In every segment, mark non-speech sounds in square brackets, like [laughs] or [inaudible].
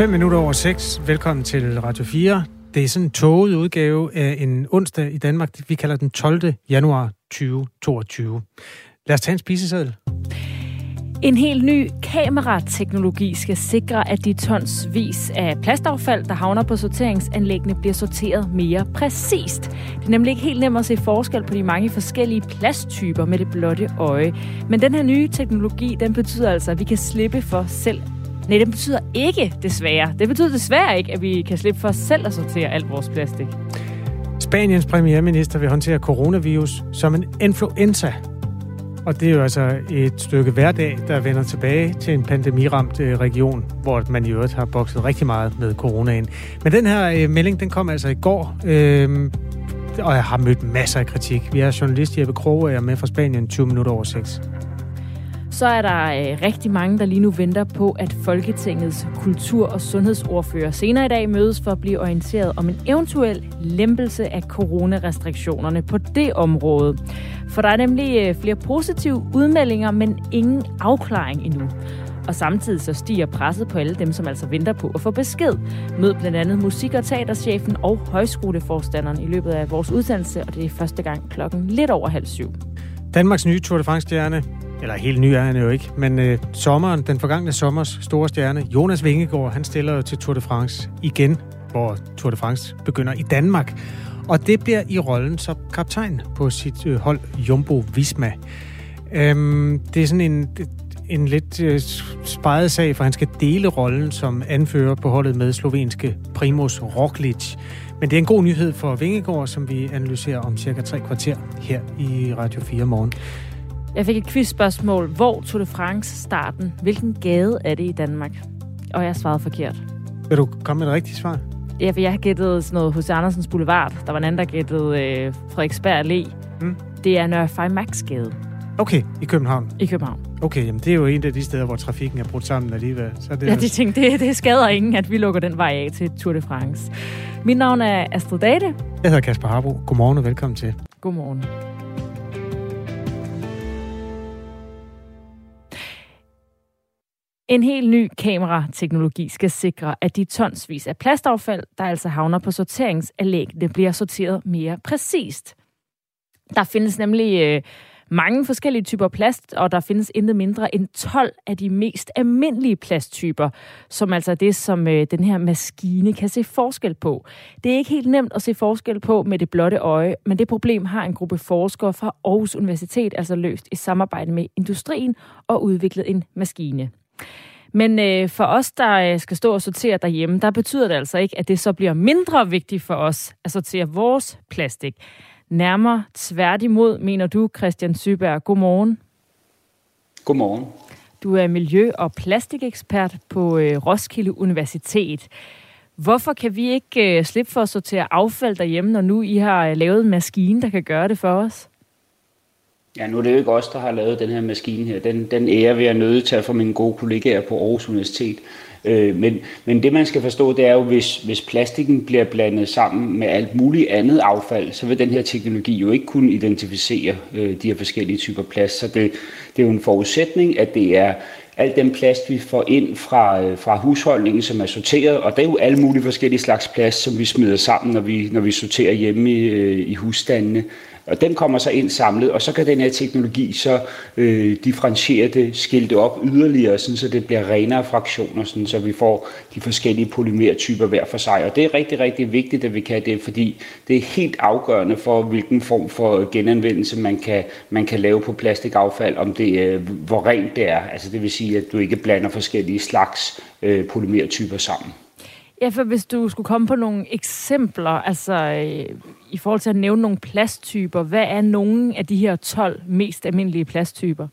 5 minutter over 6. Velkommen til Radio 4. Det er sådan en toget udgave af en onsdag i Danmark. Vi kalder den 12. januar 2022. Lad os tage en spiseseddel. En helt ny kamerateknologi skal sikre, at de tonsvis af plastaffald, der havner på sorteringsanlæggene, bliver sorteret mere præcist. Det er nemlig ikke helt nemt at se forskel på de mange forskellige plasttyper med det blotte øje. Men den her nye teknologi, den betyder altså, at vi kan slippe for selv Nej, det betyder ikke desværre. Det betyder desværre ikke, at vi kan slippe for os selv at sortere alt vores plastik. Spaniens premierminister vil håndtere coronavirus som en influenza. Og det er jo altså et stykke hverdag, der vender tilbage til en pandemiramt øh, region, hvor man i øvrigt har bokset rigtig meget med coronaen. Men den her øh, melding, den kom altså i går, øh, og jeg har mødt masser af kritik. Vi har journalist Jeppe Kroge med fra Spanien 20 minutter over 6 så er der øh, rigtig mange, der lige nu venter på, at Folketingets kultur- og sundhedsordfører senere i dag mødes for at blive orienteret om en eventuel lempelse af coronarestriktionerne på det område. For der er nemlig øh, flere positive udmeldinger, men ingen afklaring endnu. Og samtidig så stiger presset på alle dem, som altså venter på at få besked. Mød blandt andet musik- og teaterchefen og højskoleforstanderen i løbet af vores uddannelse, og det er første gang klokken lidt over halv syv. Danmarks nye Tour de France-stjerne eller helt ny er han jo ikke, men øh, sommeren, den forgangne sommers store stjerne, Jonas Vingegaard, han stiller jo til Tour de France igen, hvor Tour de France begynder i Danmark. Og det bliver i rollen som kaptajn på sit øh, hold Jumbo Visma. Øhm, det er sådan en, en lidt øh, spejet sag, for han skal dele rollen som anfører på holdet med slovenske Primoz Roglic. Men det er en god nyhed for Vingegaard, som vi analyserer om cirka tre kvarter her i Radio 4 morgen. Jeg fik et quizspørgsmål. Hvor Tour de France starten? Hvilken gade er det i Danmark? Og jeg svarede forkert. Vil du komme med et rigtigt svar? Ja, for jeg har gættet sådan noget hos Andersens Boulevard. Der var en anden, der gættede øh, Frederiksberg Allé. Mm. Det er Nørre Max gade. Okay, i København? I København. Okay, jamen det er jo en af de steder, hvor trafikken er brudt sammen alligevel. Så det ja, de tænkte, det, det skader ingen, at vi lukker den vej af til Tour de France. Mit navn er Astrid Date. Jeg hedder Kasper Harbo. Godmorgen og velkommen til. Godmorgen. En helt ny kamerateknologi skal sikre, at de tonsvis af plastaffald, der altså havner på sorteringsanlæggene, bliver sorteret mere præcist. Der findes nemlig øh, mange forskellige typer plast, og der findes intet mindre end 12 af de mest almindelige plasttyper, som altså er det, som øh, den her maskine kan se forskel på. Det er ikke helt nemt at se forskel på med det blotte øje, men det problem har en gruppe forskere fra Aarhus Universitet altså løst i samarbejde med industrien og udviklet en maskine. Men øh, for os, der øh, skal stå og sortere derhjemme, der betyder det altså ikke, at det så bliver mindre vigtigt for os at sortere vores plastik. Nærmere tværtimod, mener du, Christian Syberg. Godmorgen. Godmorgen. Du er miljø- og plastikekspert på øh, Roskilde Universitet. Hvorfor kan vi ikke øh, slippe for at sortere affald derhjemme, når nu I har øh, lavet en maskine, der kan gøre det for os? Ja, nu er det jo ikke os, der har lavet den her maskine her. Den, den ære vil jeg nødt til at fra mine gode kollegaer på Aarhus Universitet. Øh, men, men det man skal forstå, det er jo, hvis, hvis plastikken bliver blandet sammen med alt muligt andet affald, så vil den her teknologi jo ikke kunne identificere øh, de her forskellige typer plast. Så det, det er jo en forudsætning, at det er al den plast, vi får ind fra, øh, fra husholdningen, som er sorteret, og det er jo alle mulige forskellige slags plast, som vi smider sammen, når vi, når vi sorterer hjemme i, øh, i husstandene. Og den kommer så ind samlet, og så kan den her teknologi så øh, differentiere det, skilte op yderligere, sådan, så det bliver renere fraktioner, sådan, så vi får de forskellige polymertyper hver for sig. Og det er rigtig, rigtig vigtigt, at vi kan det, fordi det er helt afgørende for, hvilken form for genanvendelse man kan, man kan lave på plastikaffald, om det, øh, hvor rent det er. Altså det vil sige, at du ikke blander forskellige slags øh, polymertyper sammen. Ja, for hvis du skulle komme på nogle eksempler, altså øh, i forhold til at nævne nogle plasttyper, hvad er nogle af de her 12 mest almindelige plasttyper?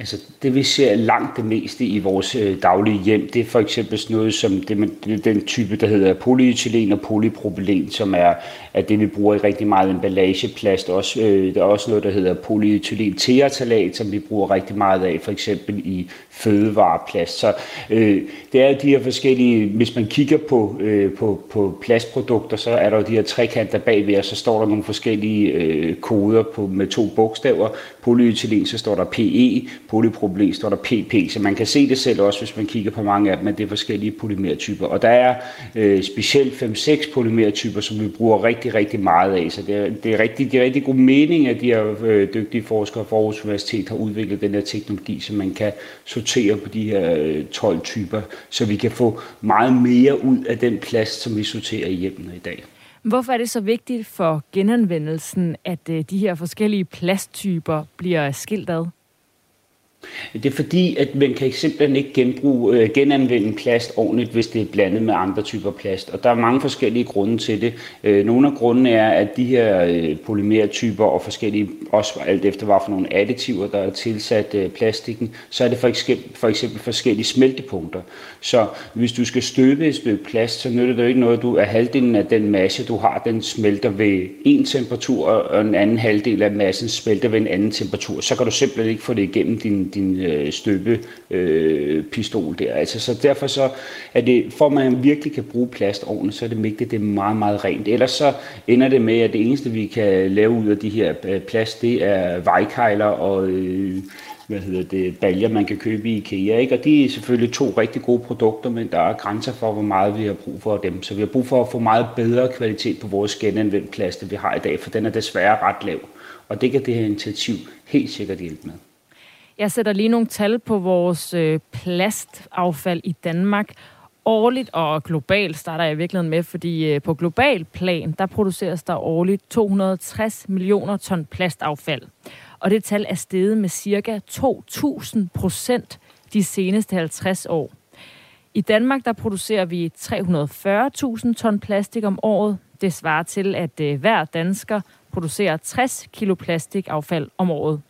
Altså det vi ser langt det meste i vores øh, daglige hjem, det er for eksempel sådan noget som det, den type, der hedder polyethylen og polypropylen, som er, er det, vi bruger i rigtig meget emballageplast. Også, øh, der er også noget, der hedder polyethylen teratalat, som vi bruger rigtig meget af, for eksempel i fødevareplast. Så øh, det er de her forskellige, hvis man kigger på, øh, på, på plastprodukter, så er der jo de her trekanter bagved, og så står der nogle forskellige øh, koder på, med to bogstaver. Polyethylen, så står der PE, polyproblem, står der PP, så man kan se det selv også, hvis man kigger på mange af dem, at det er forskellige polymertyper. Og der er øh, specielt 5-6 polymertyper, som vi bruger rigtig, rigtig meget af, så det er, det er, rigtig, det er rigtig god mening, at de her øh, dygtige forskere fra Aarhus Universitet har udviklet den her teknologi, så man kan sortere på de her øh, 12 typer, så vi kan få meget mere ud af den plast, som vi sorterer i hjemmene i dag. Hvorfor er det så vigtigt for genanvendelsen, at øh, de her forskellige plasttyper bliver skilt ad? Det er fordi, at man kan simpelthen ikke genbruge, øh, genanvende plast ordentligt, hvis det er blandet med andre typer plast. Og der er mange forskellige grunde til det. Øh, nogle af grundene er, at de her øh, polymertyper og forskellige, også alt efter hvad for nogle additiver, der er tilsat plastikken, så er det for eksempel, for eksempel forskellige smeltepunkter. Så hvis du skal støbe et stykke plast, så nytter det jo ikke noget, at du er halvdelen af den masse, du har, den smelter ved en temperatur, og en anden halvdel af massen smelter ved en anden temperatur. Så kan du simpelthen ikke få det igennem din din øh, støbe øh, pistol der. Altså, så derfor så er det, for at man virkelig kan bruge plast ordentligt, så er det vigtigt, at det er meget, meget rent. Ellers så ender det med, at det eneste, vi kan lave ud af de her øh, plast, det er vejkejler og øh, hvad hedder det, baljer, man kan købe i IKEA. Ikke? Og de er selvfølgelig to rigtig gode produkter, men der er grænser for, hvor meget vi har brug for dem. Så vi har brug for at få meget bedre kvalitet på vores genanvendt plast, vi har i dag, for den er desværre ret lav. Og det kan det her initiativ helt sikkert hjælpe med. Jeg sætter lige nogle tal på vores øh, plastaffald i Danmark. Årligt og globalt starter jeg i virkeligheden med, fordi øh, på global plan, der produceres der årligt 260 millioner ton plastaffald. Og det tal er steget med cirka 2.000 procent de seneste 50 år. I Danmark der producerer vi 340.000 ton plastik om året. Det svarer til, at øh, hver dansker producerer 60 kilo plastikaffald om året.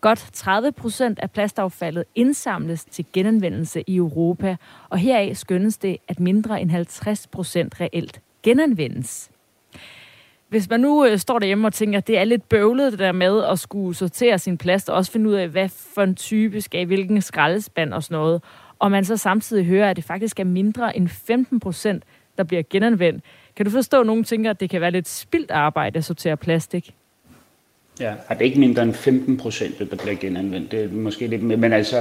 Godt 30 procent af plastaffaldet indsamles til genanvendelse i Europa, og heraf skønnes det, at mindre end 50 procent reelt genanvendes. Hvis man nu øh, står derhjemme og tænker, at det er lidt bøvlet det der med at skulle sortere sin plast, og også finde ud af, hvad for en type skal i hvilken skraldespand og sådan noget, og man så samtidig hører, at det faktisk er mindre end 15 procent, der bliver genanvendt. Kan du forstå, at nogen tænker, at det kan være lidt spildt arbejde at sortere plastik? Ja, er det ikke mindre end 15 procent, der bliver genanvendt. Det er måske lidt mere, men altså,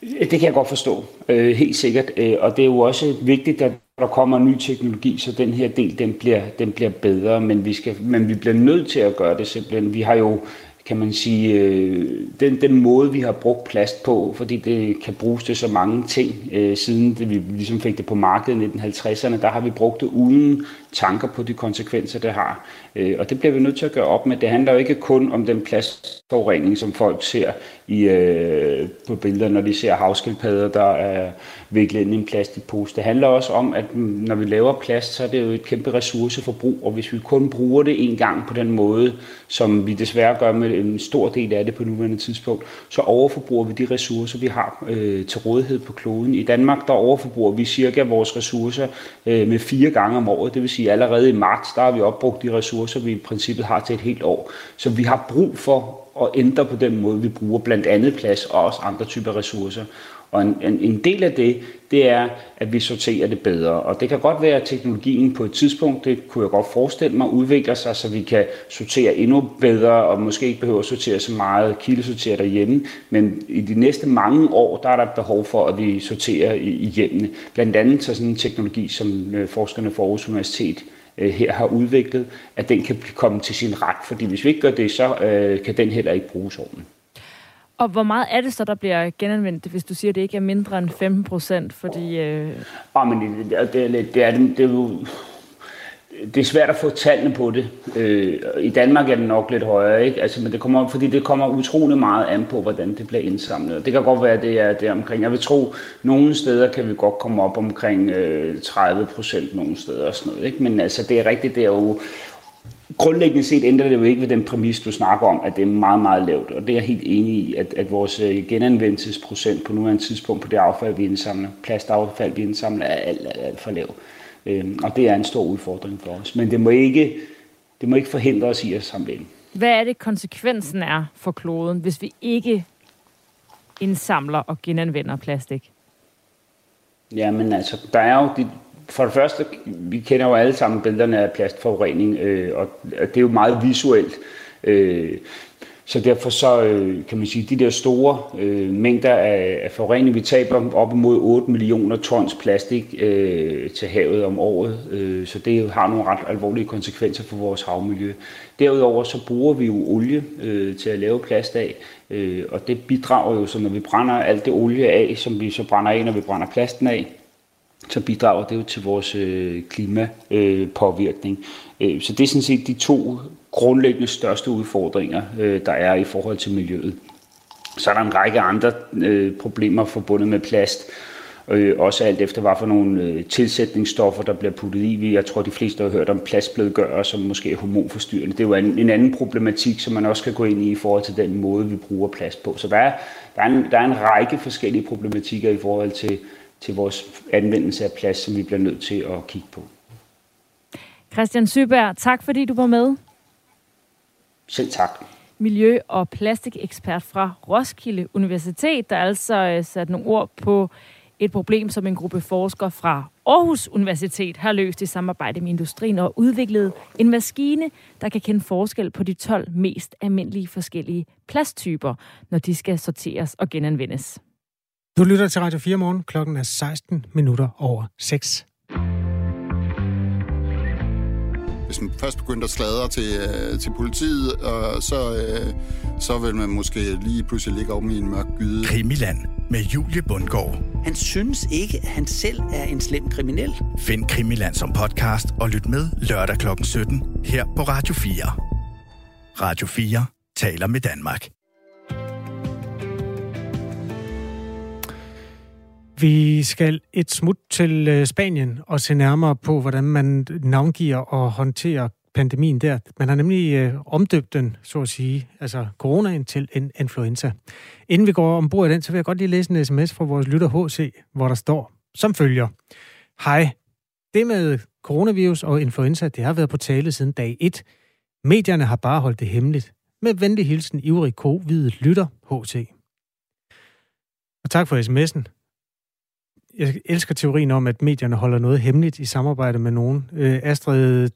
det kan jeg godt forstå, øh, helt sikkert. Øh, og det er jo også vigtigt, at der kommer ny teknologi, så den her del, den bliver, den bliver bedre, men vi, skal, men vi bliver nødt til at gøre det simpelthen. Vi har jo kan man sige, øh, den, den måde, vi har brugt plast på, fordi det kan bruges til så mange ting, øh, siden det, vi ligesom fik det på markedet i 1950'erne, der har vi brugt det uden tanker på de konsekvenser, det har. Øh, og det bliver vi nødt til at gøre op med. Det handler jo ikke kun om den plastforurening, som folk ser i, øh, på billeder, når de ser havskildpadder, der er viklet ind i en plastikpose. Det handler også om, at når vi laver plast, så er det jo et kæmpe ressourceforbrug, og hvis vi kun bruger det en gang på den måde, som vi desværre gør med en stor del af det på nuværende tidspunkt, så overforbruger vi de ressourcer, vi har øh, til rådighed på kloden. I Danmark, der overforbruger vi cirka vores ressourcer øh, med fire gange om året. Det vil sige, at allerede i marts, der har vi opbrugt de ressourcer, vi i princippet har til et helt år. Så vi har brug for at ændre på den måde, vi bruger blandt andet plads og også andre typer ressourcer. Og en, en, en del af det, det er, at vi sorterer det bedre. Og det kan godt være, at teknologien på et tidspunkt, det kunne jeg godt forestille mig, udvikler sig, så vi kan sortere endnu bedre, og måske ikke behøver at sortere så meget kildesortere derhjemme. Men i de næste mange år, der er der behov for, at vi sorterer i, i hjemmene. Blandt andet så sådan en teknologi, som øh, forskerne fra Aarhus Universitet øh, her har udviklet, at den kan komme til sin ret. Fordi hvis vi ikke gør det, så øh, kan den heller ikke bruges ordentligt. Og hvor meget er det så, der bliver genanvendt, hvis du siger, at det ikke er mindre end 15 procent? Fordi, øh... oh, men det, det, det, det, er, det er jo det er svært at få tallene på det. Øh, I Danmark er det nok lidt højere, ikke? Altså, men det kommer, fordi det kommer utrolig meget an på, hvordan det bliver indsamlet. Det kan godt være, at det er der omkring. Jeg vil tro, nogle steder kan vi godt komme op omkring øh, 30 procent nogle steder og sådan noget. Ikke? Men altså, det er rigtigt, det er jo grundlæggende set ændrer det jo ikke ved den præmis, du snakker om, at det er meget, meget lavt. Og det er jeg helt enig i, at, at vores øh, genanvendelsesprocent på nuværende tidspunkt på det affald, vi indsamler, plastaffald, vi indsamler, er alt, alt, alt for lavt. Øhm, og det er en stor udfordring for os. Men det må ikke, det må ikke forhindre os i at samle ind. Hvad er det, konsekvensen er for kloden, hvis vi ikke indsamler og genanvender plastik? Jamen altså, der er jo de, for det første, vi kender jo alle sammen billederne af plastforurening, øh, og det er jo meget visuelt. Øh, Så derfor så øh, kan man sige, de der store øh, mængder af, af forurening, vi taber op imod 8 millioner tons plastik øh, til havet om året. Øh, så det har nogle ret alvorlige konsekvenser for vores havmiljø. Derudover så bruger vi jo olie øh, til at lave plast af, øh, og det bidrager jo, så når vi brænder alt det olie af, som vi så brænder af, når vi brænder plasten af, så bidrager det jo til vores øh, klimapåvirkning. Øh, så det er sådan set de to grundlæggende største udfordringer, øh, der er i forhold til miljøet. Så er der en række andre øh, problemer forbundet med plast, øh, også alt efter, hvad for nogle øh, tilsætningsstoffer, der bliver puttet i. Jeg tror, de fleste har hørt om plastblødgører, som måske er hormonforstyrrende. Det er jo en, en anden problematik, som man også kan gå ind i i forhold til den måde, vi bruger plast på. Så der er, der er, en, der er en række forskellige problematikker i forhold til, til vores anvendelse af plast, som vi bliver nødt til at kigge på. Christian Syberg, tak fordi du var med. Selv tak. Miljø- og plastikekspert fra Roskilde Universitet, der altså øh, sat nogle ord på et problem, som en gruppe forskere fra Aarhus Universitet har løst i samarbejde med industrien og udviklet en maskine, der kan kende forskel på de 12 mest almindelige forskellige plasttyper, når de skal sorteres og genanvendes. Du lytter til Radio 4 morgen. Klokken er 16 minutter over 6. Hvis man først begyndte at sladre til, øh, til politiet, og så, øh, så vil man måske lige pludselig ligge om i en mørk gyde. Krimiland med Julie Bundgaard. Han synes ikke, at han selv er en slem kriminel. Find Krimiland som podcast og lyt med lørdag kl. 17 her på Radio 4. Radio 4 taler med Danmark. Vi skal et smut til øh, Spanien og se nærmere på, hvordan man navngiver og håndterer pandemien der. Man har nemlig øh, omdøbt den, så at sige, altså coronaen til en influenza. Inden vi går ombord i den, så vil jeg godt lige læse en sms fra vores lytter HC, hvor der står som følger. Hej, det med coronavirus og influenza, det har været på tale siden dag 1. Medierne har bare holdt det hemmeligt. Med venlig hilsen, ivrig covid lytter HC. Og tak for sms'en jeg elsker teorien om, at medierne holder noget hemmeligt i samarbejde med nogen. Øh, Astrid,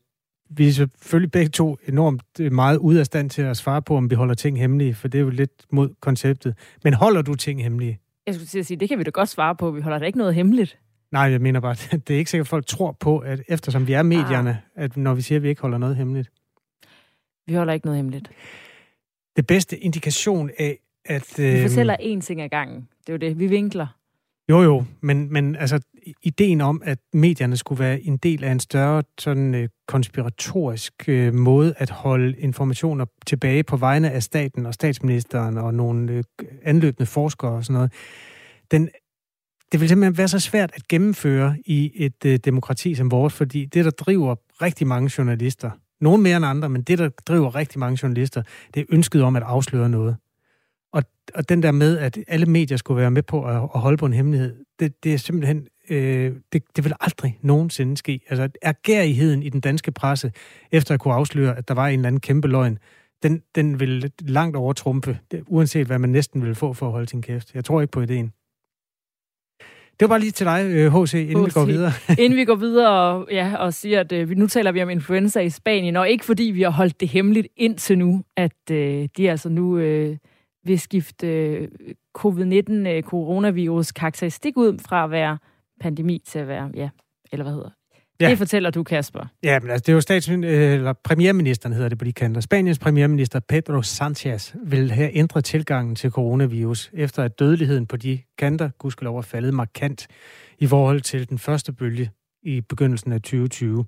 vi er selvfølgelig begge to enormt øh, meget ude af stand til at svare på, om vi holder ting hemmelige, for det er jo lidt mod konceptet. Men holder du ting hemmelige? Jeg skulle til at sige, det kan vi da godt svare på. Vi holder da ikke noget hemmeligt. Nej, jeg mener bare, [laughs] det er ikke sikkert, at folk tror på, at eftersom vi er medierne, ah. at når vi siger, at vi ikke holder noget hemmeligt. Vi holder ikke noget hemmeligt. Det bedste indikation af, at... Vi øh, fortæller én ting ad gangen. Det er jo det. Vi vinkler. Jo, jo, men, men altså, ideen om, at medierne skulle være en del af en større sådan øh, konspiratorisk øh, måde at holde informationer tilbage på vegne af staten og statsministeren og nogle øh, anløbende forskere og sådan noget, den, det vil simpelthen være så svært at gennemføre i et øh, demokrati som vores, fordi det, der driver rigtig mange journalister, nogen mere end andre, men det, der driver rigtig mange journalister, det er ønsket om at afsløre noget. Og, og den der med, at alle medier skulle være med på at, at holde på en hemmelighed, det, det er simpelthen, øh, det, det vil aldrig nogensinde ske. Altså, ergærigheden i den danske presse, efter at kunne afsløre, at der var en eller anden kæmpe løgn, den, den vil langt overtrumfe, det, uanset hvad man næsten vil få for at holde sin kæft. Jeg tror ikke på ideen. Det var bare lige til dig, H.C., øh, inden H.C. vi går videre. [laughs] inden vi går videre og, ja, og siger, at øh, nu taler vi om influenza i Spanien, og ikke fordi vi har holdt det hemmeligt indtil nu, at øh, de altså nu øh, vil skifte øh, covid-19 øh, coronavirus karakteristik ud fra at være pandemi til at være, ja, eller hvad hedder Ja. Det fortæller du, Kasper. Ja, men altså, det er jo stats- eller premierministeren hedder det på de kanter. Spaniens premierminister Pedro Sanchez vil have ændret tilgangen til coronavirus, efter at dødeligheden på de kanter, gudskelov, er faldet markant i forhold til den første bølge i begyndelsen af 2020.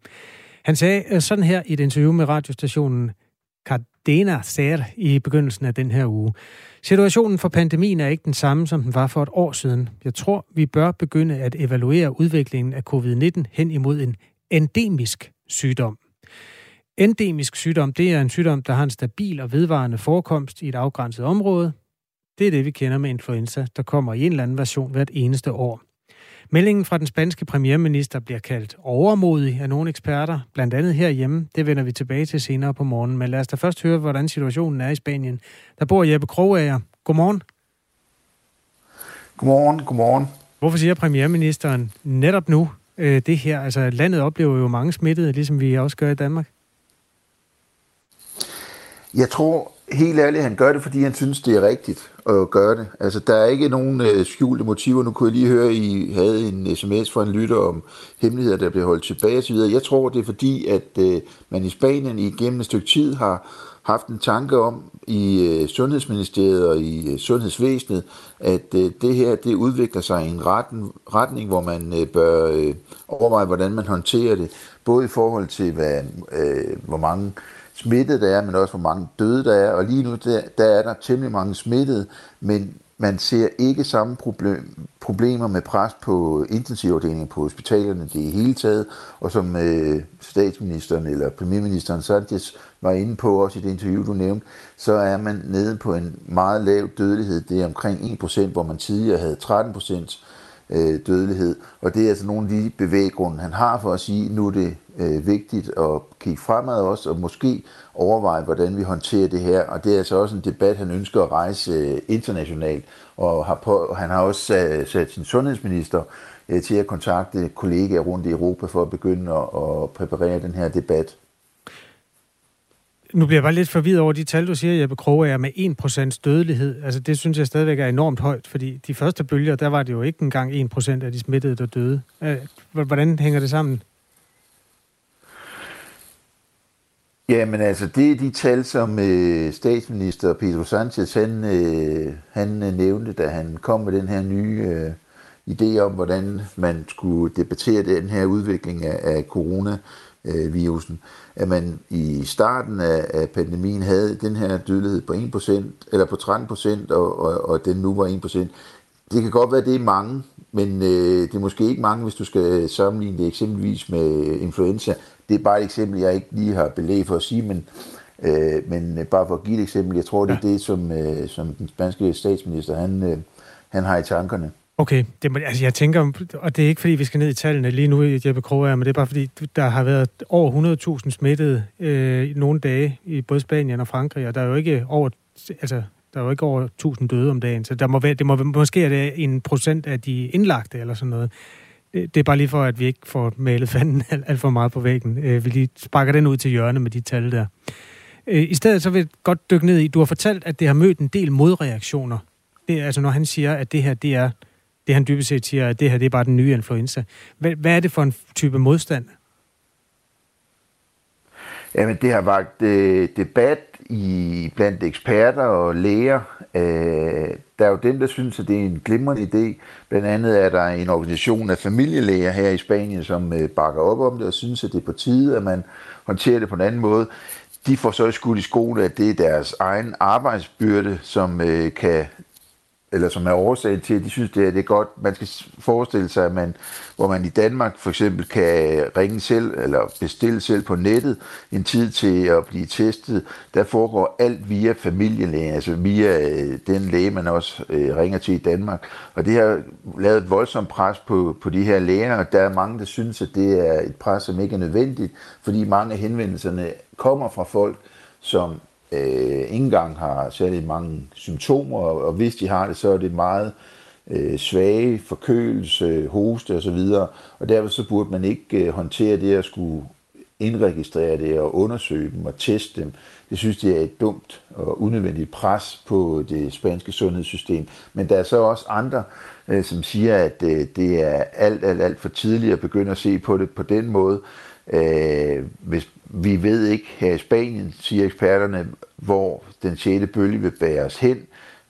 Han sagde øh, sådan her i et interview med radiostationen Dena Ser i begyndelsen af den her uge. Situationen for pandemien er ikke den samme, som den var for et år siden. Jeg tror, vi bør begynde at evaluere udviklingen af covid-19 hen imod en endemisk sygdom. Endemisk sygdom, det er en sygdom, der har en stabil og vedvarende forekomst i et afgrænset område. Det er det, vi kender med influenza, der kommer i en eller anden version hvert eneste år. Meldingen fra den spanske premierminister bliver kaldt overmodig af nogle eksperter, blandt andet herhjemme. Det vender vi tilbage til senere på morgen. Men lad os da først høre, hvordan situationen er i Spanien. Der bor Jeppe Krogager. Godmorgen. Godmorgen, godmorgen. Hvorfor siger premierministeren netop nu øh, det her? Altså, landet oplever jo mange smittede, ligesom vi også gør i Danmark. Jeg tror helt ærligt, han gør det, fordi han synes, det er rigtigt at gøre det. Altså, der er ikke nogen øh, skjulte motiver. Nu kunne jeg lige høre, at I havde en sms fra en lytter om hemmeligheder, der bliver holdt tilbage osv. Jeg tror, det er fordi, at øh, man i Spanien igennem et stykke tid har haft en tanke om i øh, Sundhedsministeriet og i øh, Sundhedsvæsenet, at øh, det her det udvikler sig i en retten, retning, hvor man øh, bør øh, overveje, hvordan man håndterer det, både i forhold til, hvad, øh, hvor mange øh, smittede der er, men også hvor mange døde der er. Og lige nu der, der er der temmelig mange smittede, men man ser ikke samme problem, problemer med pres på intensivafdelingen på hospitalerne det i hele taget. Og som øh, statsministeren eller premierministeren Sanchez var inde på også i det interview, du nævnte, så er man nede på en meget lav dødelighed. Det er omkring 1%, hvor man tidligere havde 13% øh, dødelighed. Og det er altså nogle af de bevæggrunde, han har for at sige, at nu er det øh, vigtigt at kigge fremad også, og måske overveje, hvordan vi håndterer det her. Og det er altså også en debat, han ønsker at rejse øh, internationalt. Og har på, han har også sat, sat sin sundhedsminister øh, til at kontakte kollegaer rundt i Europa for at begynde at, at præparere den her debat. Nu bliver jeg bare lidt forvirret over de tal, du siger, Jeppe Kroge, er med 1% dødelighed. Altså det synes jeg stadigvæk er enormt højt, fordi de første bølger, der var det jo ikke engang 1% af de smittede, der døde. Øh, hvordan hænger det sammen? Jamen altså, det er de tal, som øh, statsminister Pedro Sanchez, han, øh, han øh, nævnte, da han kom med den her nye øh, idé om, hvordan man skulle debattere den her udvikling af, af coronavirusen. At man i starten af, af pandemien havde den her dødelighed på 1%, eller på 13%, og, og, og den nu var 1%. Det kan godt være, det er mange, men øh, det er måske ikke mange, hvis du skal sammenligne det eksempelvis med influenza. Det er bare et eksempel, jeg ikke lige har belæg for at sige, men, øh, men bare for at give et eksempel, jeg tror, det er ja. det, som, øh, som den spanske statsminister, han, øh, han har i tankerne. Okay, det, altså jeg tænker, og det er ikke fordi, vi skal ned i tallene lige nu, Jeppe Kroger, men det er bare fordi, der har været over 100.000 smittede øh, nogle dage i både Spanien og Frankrig, og der er jo ikke over, altså, der er jo ikke over 1000 døde om dagen, så der må være, det må, måske er det en procent af de indlagte eller sådan noget Øh, det er bare lige for, at vi ikke får malet fanden [laughs] alt, alt for meget på væggen. Øh, vi lige sparker den ud til hjørne med de tal der. Øh, I stedet så vil jeg godt dykke ned i, du har fortalt, at det har mødt en del modreaktioner. Det er altså, når han siger, at det her, det er, det han dybest set siger, at det her, det er bare den nye influenza. Hvad, hvad er det for en type modstand? Jamen, det har vagt øh, debat i blandt eksperter og læger. Øh, der er jo dem, der synes, at det er en glimrende idé. Blandt andet er der en organisation af familielæger her i Spanien, som øh, bakker op om det og synes, at det er på tide, at man håndterer det på en anden måde. De får så skudt i skole, at det er deres egen arbejdsbyrde, som øh, kan eller som er årsag til, at de synes, det er, det er godt. Man skal forestille sig, at man, hvor man i Danmark for eksempel kan ringe selv, eller bestille selv på nettet en tid til at blive testet, der foregår alt via familielægen, altså via øh, den læge, man også øh, ringer til i Danmark. Og det har lavet et voldsomt pres på, på de her læger, og der er mange, der synes, at det er et pres, som ikke er nødvendigt, fordi mange af henvendelserne kommer fra folk, som øh, ikke engang har særlig mange symptomer, og, og hvis de har det, så er det meget øh, svage, forkølelse, hoste osv., og derfor så burde man ikke øh, håndtere det at skulle indregistrere det og undersøge dem og teste dem. Det synes det er et dumt og unødvendigt pres på det spanske sundhedssystem. Men der er så også andre, øh, som siger, at øh, det er alt, alt, alt for tidligt at begynde at se på det på den måde. Øh, hvis vi ved ikke her i Spanien, siger eksperterne, hvor den 6. bølge vil bære os hen.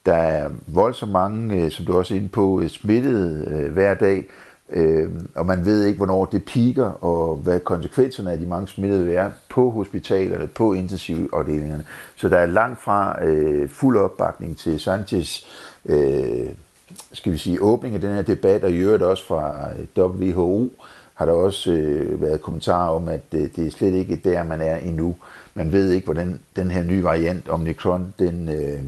Der er voldsomt mange, øh, som du også er inde på, smittet smittede øh, hver dag, øh, og man ved ikke, hvornår det piker, og hvad konsekvenserne af de mange smittede vil være på hospitalerne, på intensivafdelingerne. Så der er langt fra øh, fuld opbakning til Sanchez øh, skal vi sige, åbning af den her debat, og i øvrigt også fra WHO, har der også øh, været kommentarer om, at øh, det er slet ikke der, man er endnu. Man ved ikke, hvordan den her nye variant, Omicron, den, øh,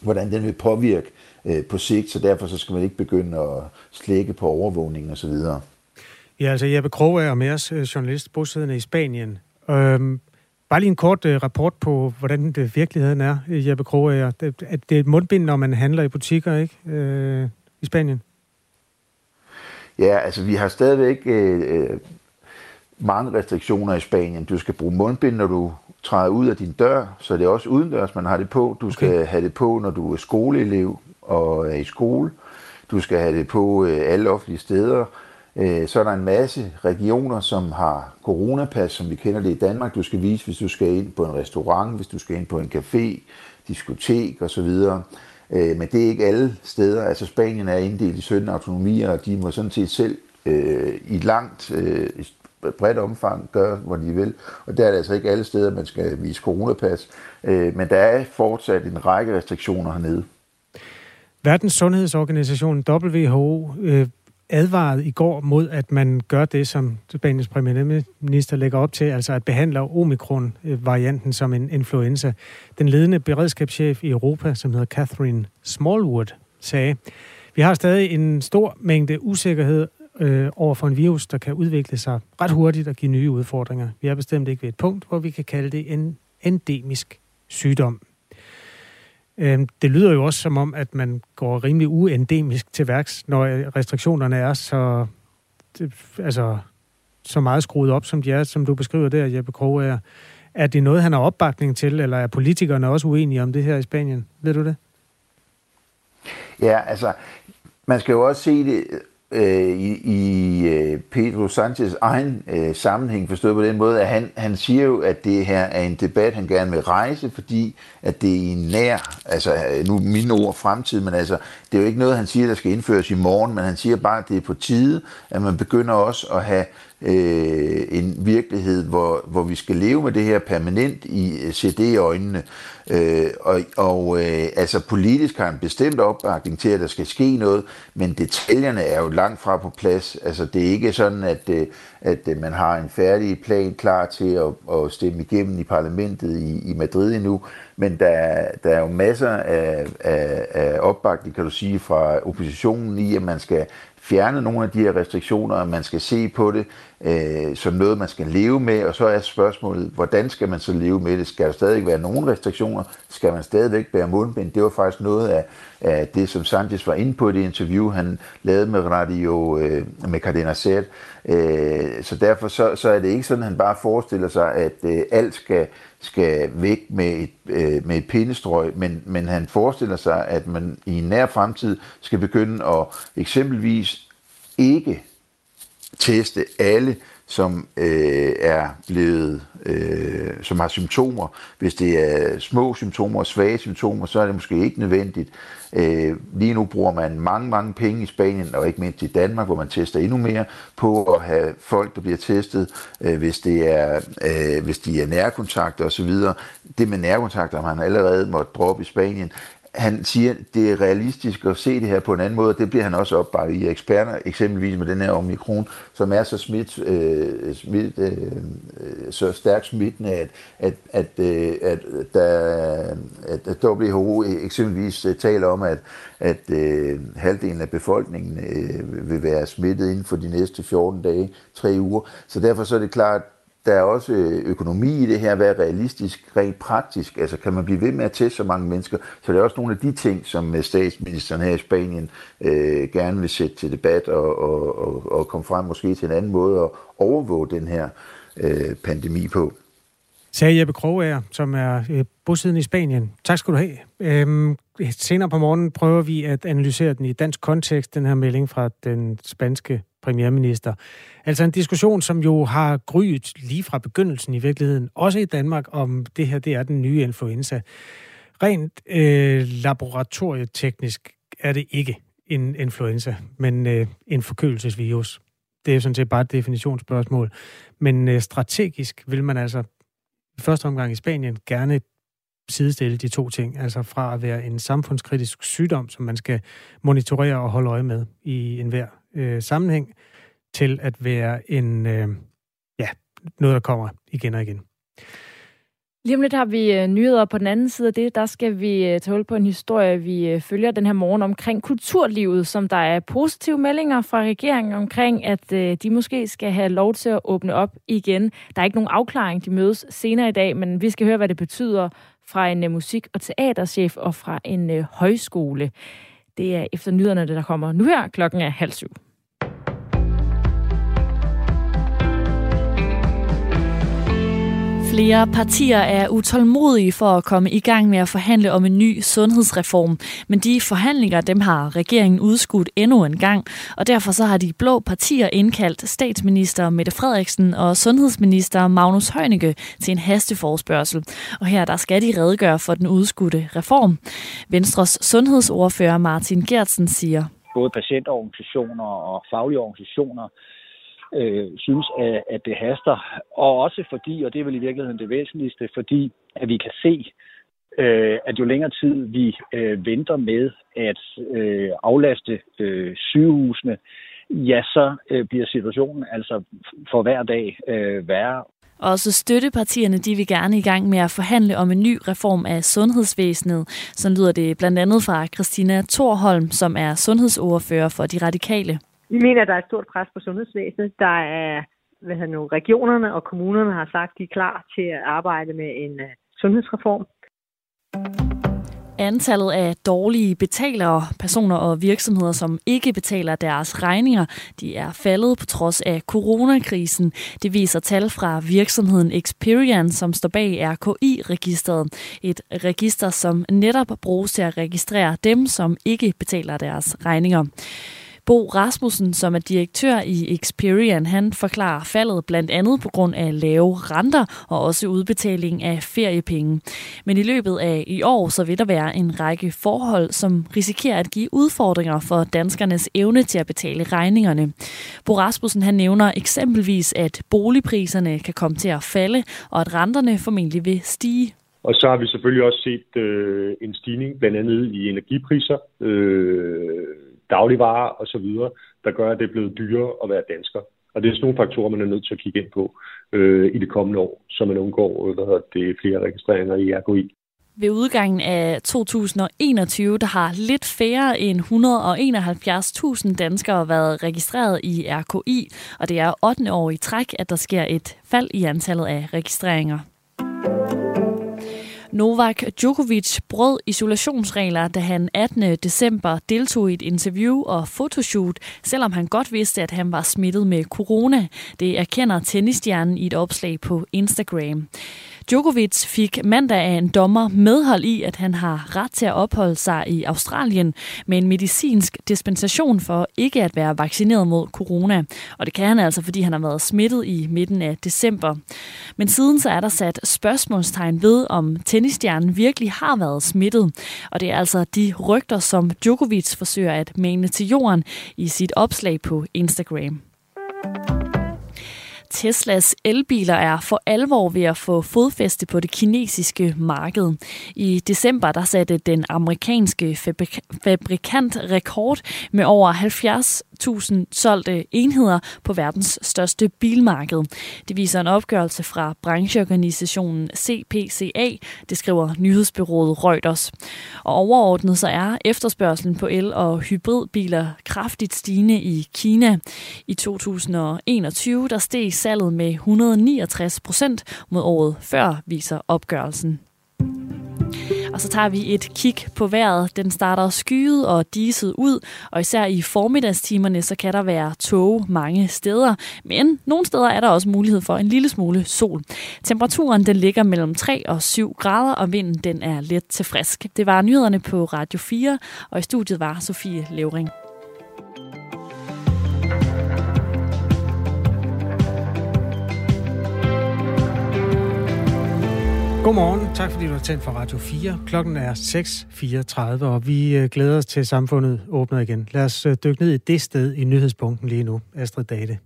hvordan den vil påvirke øh, på sigt, så derfor så skal man ikke begynde at slække på overvågningen osv. Ja, altså Jeppe Krog er med os, øh, journalist bosiddende i Spanien. Øhm, bare lige en kort øh, rapport på, hvordan det virkeligheden er, Jeppe Krog er. Det, at det er et mundbind, når man handler i butikker, ikke? Øh, I Spanien? Ja, altså vi har stadigvæk øh, mange restriktioner i Spanien. Du skal bruge mundbind, når du træder ud af din dør, så det er også udendørs, man har det på. Du skal okay. have det på, når du er skoleelev og er i skole. Du skal have det på øh, alle offentlige steder. Øh, så er der en masse regioner, som har coronapas, som vi kender det i Danmark. Du skal vise, hvis du skal ind på en restaurant, hvis du skal ind på en café, diskotek osv. Øh, men det er ikke alle steder. Altså Spanien er inddelt i 17 autonomier, og de må sådan set selv øh, i langt øh, bredt omfang gøre, hvor de vil. Og der er det altså ikke alle steder, man skal vise coronapas. Øh, men der er fortsat en række restriktioner hernede. Verdens Sundhedsorganisation WHO øh, advarede i går mod, at man gør det, som Spaniens premierminister lægger op til, altså at behandle omikron-varianten som en influenza. Den ledende beredskabschef i Europa, som hedder Catherine Smallwood, sagde, vi har stadig en stor mængde usikkerhed øh, over for en virus, der kan udvikle sig ret hurtigt og give nye udfordringer. Vi er bestemt ikke ved et punkt, hvor vi kan kalde det en endemisk sygdom. Øh, det lyder jo også som om, at man går rimelig uendemisk til værks, når øh, restriktionerne er så, øh, altså, så meget skruet op, som de er, som du beskriver der, Jeppe Kroger. Er det noget, han har opbakning til, eller er politikerne også uenige om det her i Spanien? Ved du det? Ja, altså, man skal jo også se det øh, i, i øh, Pedro Sanchez egen øh, sammenhæng, forstået på den måde, at han, han siger jo, at det her er en debat, han gerne vil rejse, fordi at det er i nær, altså øh, nu mine ord fremtid, men altså, det er jo ikke noget, han siger, der skal indføres i morgen, men han siger bare, at det er på tide, at man begynder også at have øh, en virkelighed, hvor, hvor vi skal leve med det her permanent i øh, CD-øjnene. Øh, og og øh, altså politisk har en bestemt opbakning til, at der skal ske noget, men detaljerne er jo langt fra på plads. Altså det er ikke sådan, at, øh, at øh, man har en færdig plan klar til at, at stemme igennem i parlamentet i, i Madrid endnu, men der, der er jo masser af, af, af opbakning, kan du sige, fra oppositionen i, at man skal fjerne nogle af de her restriktioner, og man skal se på det øh, som noget, man skal leve med, og så er spørgsmålet, hvordan skal man så leve med det? Skal der stadig være nogle restriktioner? Skal man stadigvæk bære mundbind? Det var faktisk noget af, af det, som Sanchez var inde på i det interview, han lavede med Radio øh, med Cardena Set. Øh, så derfor så, så er det ikke sådan, at han bare forestiller sig, at øh, alt skal skal væk med et, øh, med et pindestrøg, men, men han forestiller sig, at man i en nær fremtid skal begynde at eksempelvis ikke teste alle, som øh, er blevet, øh, som har symptomer. Hvis det er små symptomer og svage symptomer, så er det måske ikke nødvendigt. Øh, lige nu bruger man mange, mange penge i Spanien, og ikke mindst i Danmark, hvor man tester endnu mere, på at have folk, der bliver testet, øh, hvis, det er, øh, hvis de er nærkontakter osv. Det med nærkontakter har man allerede måtte droppe i Spanien han siger, at det er realistisk at se det her på en anden måde, og det bliver han også opbakket i eksperter, eksempelvis med den her omikron, som er så smidt, øh, smidt øh, øh så stærkt smittende, at, at, at, øh, at, der, at WHO eksempelvis øh, taler om, at, at øh, halvdelen af befolkningen øh, vil være smittet inden for de næste 14 dage, tre uger. Så derfor så er det klart, der er også øh, økonomi i det her, hvad er realistisk, rent praktisk. Altså kan man blive ved med at teste så mange mennesker? Så det er også nogle af de ting, som øh, statsministeren her i Spanien øh, gerne vil sætte til debat og, og, og, og komme frem måske til en anden måde at overvåge den her øh, pandemi på. Sagde Jeppe Krogager, som er øh, bosiddende i Spanien. Tak skal du have. Øhm, senere på morgen prøver vi at analysere den i dansk kontekst, den her melding fra den spanske premierminister. Altså en diskussion, som jo har gryet lige fra begyndelsen i virkeligheden, også i Danmark, om det her det er den nye influenza. Rent øh, laboratorieteknisk er det ikke en influenza, men øh, en forkølelsesvirus. Det er sådan set bare et definitionsspørgsmål. Men øh, strategisk vil man altså i første omgang i Spanien gerne sidestille de to ting, altså fra at være en samfundskritisk sygdom, som man skal monitorere og holde øje med i enhver øh, sammenhæng, til at være en, øh, ja, noget, der kommer igen og igen. Lige om lidt har vi øh, nyheder på den anden side af det. Der skal vi øh, tage hul på en historie, vi øh, følger den her morgen omkring kulturlivet, som der er positive meldinger fra regeringen omkring, at de måske skal have lov til at åbne op igen. Der er ikke nogen afklaring, de mødes senere i dag, men vi skal høre, hvad det betyder fra en musik- og teaterchef og fra en højskole. Det er efter nyhederne, der kommer nu her. Klokken er halv syv. Flere partier er utålmodige for at komme i gang med at forhandle om en ny sundhedsreform, men de forhandlinger dem har regeringen udskudt endnu en gang, og derfor så har de blå partier indkaldt statsminister Mette Frederiksen og sundhedsminister Magnus Heunicke til en hasteforspørgsel. Og her der skal de redegøre for den udskudte reform. Venstres sundhedsordfører Martin Gertsen siger, både patientorganisationer og faglige organisationer øh, synes, at, at det haster. Og også fordi, og det er vel i virkeligheden det væsentligste, fordi at vi kan se, øh, at jo længere tid vi øh, venter med at øh, aflaste øh, sygehusene, ja, så øh, bliver situationen altså for hver dag øh, værre. Også støttepartierne de vil gerne i gang med at forhandle om en ny reform af sundhedsvæsenet. Så lyder det blandt andet fra Christina Thorholm, som er sundhedsordfører for de radikale. Vi mener, at der er et stort pres på sundhedsvæsenet. Der er hvad hedder nu, regionerne og kommunerne har sagt, at de er klar til at arbejde med en øh, sundhedsreform. Antallet af dårlige betalere, personer og virksomheder, som ikke betaler deres regninger, de er faldet på trods af coronakrisen. Det viser tal fra virksomheden Experian, som står bag RKI-registeret. Et register, som netop bruges til at registrere dem, som ikke betaler deres regninger. Bo Rasmussen, som er direktør i Experian, han forklarer faldet blandt andet på grund af lave renter og også udbetaling af feriepenge. Men i løbet af i år, så vil der være en række forhold, som risikerer at give udfordringer for danskernes evne til at betale regningerne. Bo Rasmussen han nævner eksempelvis, at boligpriserne kan komme til at falde, og at renterne formentlig vil stige. Og så har vi selvfølgelig også set øh, en stigning blandt andet i energipriser. Øh, dagligvarer osv., der gør, at det er blevet dyrere at være dansker. Og det er sådan nogle faktorer, man er nødt til at kigge ind på øh, i det kommende år, så man undgår øh, hvad hedder det, flere registreringer i RKI. Ved udgangen af 2021, der har lidt færre end 171.000 danskere været registreret i RKI, og det er 8. år i træk, at der sker et fald i antallet af registreringer. Novak Djokovic brød isolationsregler, da han 18. december deltog i et interview og fotoshoot, selvom han godt vidste, at han var smittet med corona. Det erkender tennisstjernen i et opslag på Instagram. Djokovic fik mandag af en dommer medhold i, at han har ret til at opholde sig i Australien med en medicinsk dispensation for ikke at være vaccineret mod corona. Og det kan han altså, fordi han har været smittet i midten af december. Men siden så er der sat spørgsmålstegn ved, om tennisstjernen virkelig har været smittet. Og det er altså de rygter, som Djokovic forsøger at mane til jorden i sit opslag på Instagram. Teslas elbiler er for alvor ved at få fodfæste på det kinesiske marked. I december der satte den amerikanske fabrikant rekord med over 70.000 solgte enheder på verdens største bilmarked. Det viser en opgørelse fra brancheorganisationen CPCA, det skriver nyhedsbyrået Reuters. Og overordnet så er efterspørgselen på el- og hybridbiler kraftigt stigende i Kina. I 2021 der steg salget med 169 procent mod året før, viser opgørelsen. Og så tager vi et kig på vejret. Den starter skyet og diset ud, og især i formiddagstimerne, så kan der være tog mange steder. Men nogle steder er der også mulighed for en lille smule sol. Temperaturen den ligger mellem 3 og 7 grader, og vinden den er let til frisk. Det var nyhederne på Radio 4, og i studiet var Sofie Levering. Godmorgen. Tak fordi du har tændt for Radio 4. Klokken er 6.34, og vi øh, glæder os til, at samfundet åbner igen. Lad os øh, dykke ned i det sted i nyhedspunkten lige nu. Astrid Date.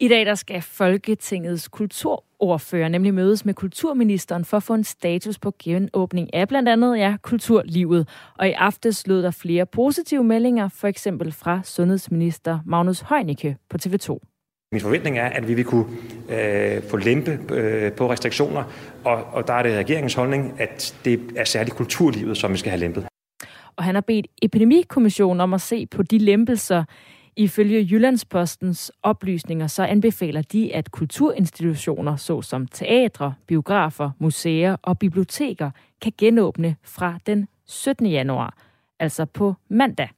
I dag der skal Folketingets kulturordfører nemlig mødes med kulturministeren for at få en status på genåbning af blandt andet ja, kulturlivet. Og i aftes lød der flere positive meldinger, for eksempel fra sundhedsminister Magnus Heunicke på TV2. Min forventning er, at vi vil kunne øh, få lempe øh, på restriktioner, og, og der er det regeringens holdning, at det er særligt kulturlivet, som vi skal have lempet. Og han har bedt Epidemikommissionen om at se på de lempelser. Ifølge Jyllandspostens oplysninger, så anbefaler de, at kulturinstitutioner, såsom teatre, biografer, museer og biblioteker, kan genåbne fra den 17. januar, altså på mandag.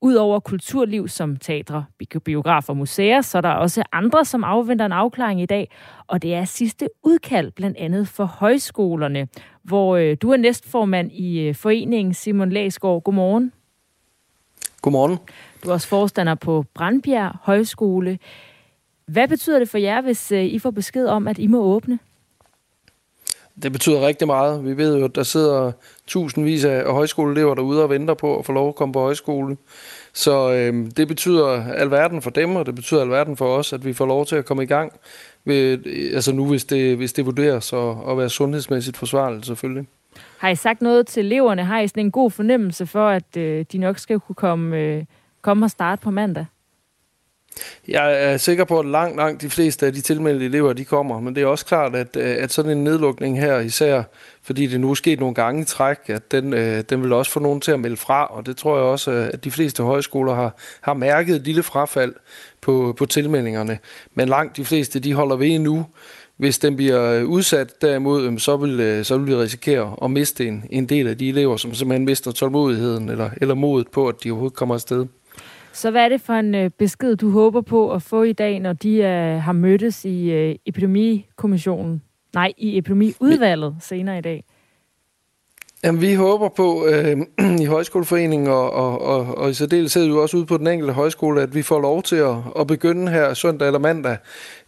Udover kulturliv som teatre, biografer og museer, så er der også andre, som afventer en afklaring i dag. Og det er sidste udkald, blandt andet for højskolerne, hvor øh, du er næstformand i øh, foreningen Simon Læsgaard. Godmorgen. Godmorgen. Du er også forstander på Brandbjerg Højskole. Hvad betyder det for jer, hvis øh, I får besked om, at I må åbne? Det betyder rigtig meget. Vi ved jo, at der sidder tusindvis af højskoleelever derude og venter på at få lov at komme på højskole. Så øh, det betyder alverden for dem, og det betyder alverden for os, at vi får lov til at komme i gang. Ved, altså nu, hvis det, hvis det vurderes at, at være sundhedsmæssigt forsvarligt, selvfølgelig. Har I sagt noget til eleverne? Har I sådan en god fornemmelse for, at øh, de nok skal kunne komme, øh, komme og starte på mandag? Jeg er sikker på, at langt, langt de fleste af de tilmeldte elever, de kommer. Men det er også klart, at, øh, at sådan en nedlukning her, især fordi det nu er sket nogle gange i træk, at den, øh, den vil også få nogen til at melde fra. Og det tror jeg også, øh, at de fleste højskoler har, har mærket et lille frafald på, på tilmeldingerne. Men langt de fleste, de holder ved nu. Hvis den bliver udsat derimod, øhm, så vil, øh, så vil vi risikere at miste en, en del af de elever, som simpelthen mister tålmodigheden eller, eller modet på, at de overhovedet kommer afsted. Så hvad er det for en øh, besked, du håber på at få i dag, når de uh, har mødtes i uh, epidemikommissionen? Nej, i epidemiudvalget senere i dag. Jamen, vi håber på øh, [clears throat] i Højskoleforeningen og, og, og, og i særdeleshed jo også ude på den enkelte højskole, at vi får lov til at, at begynde her søndag eller mandag,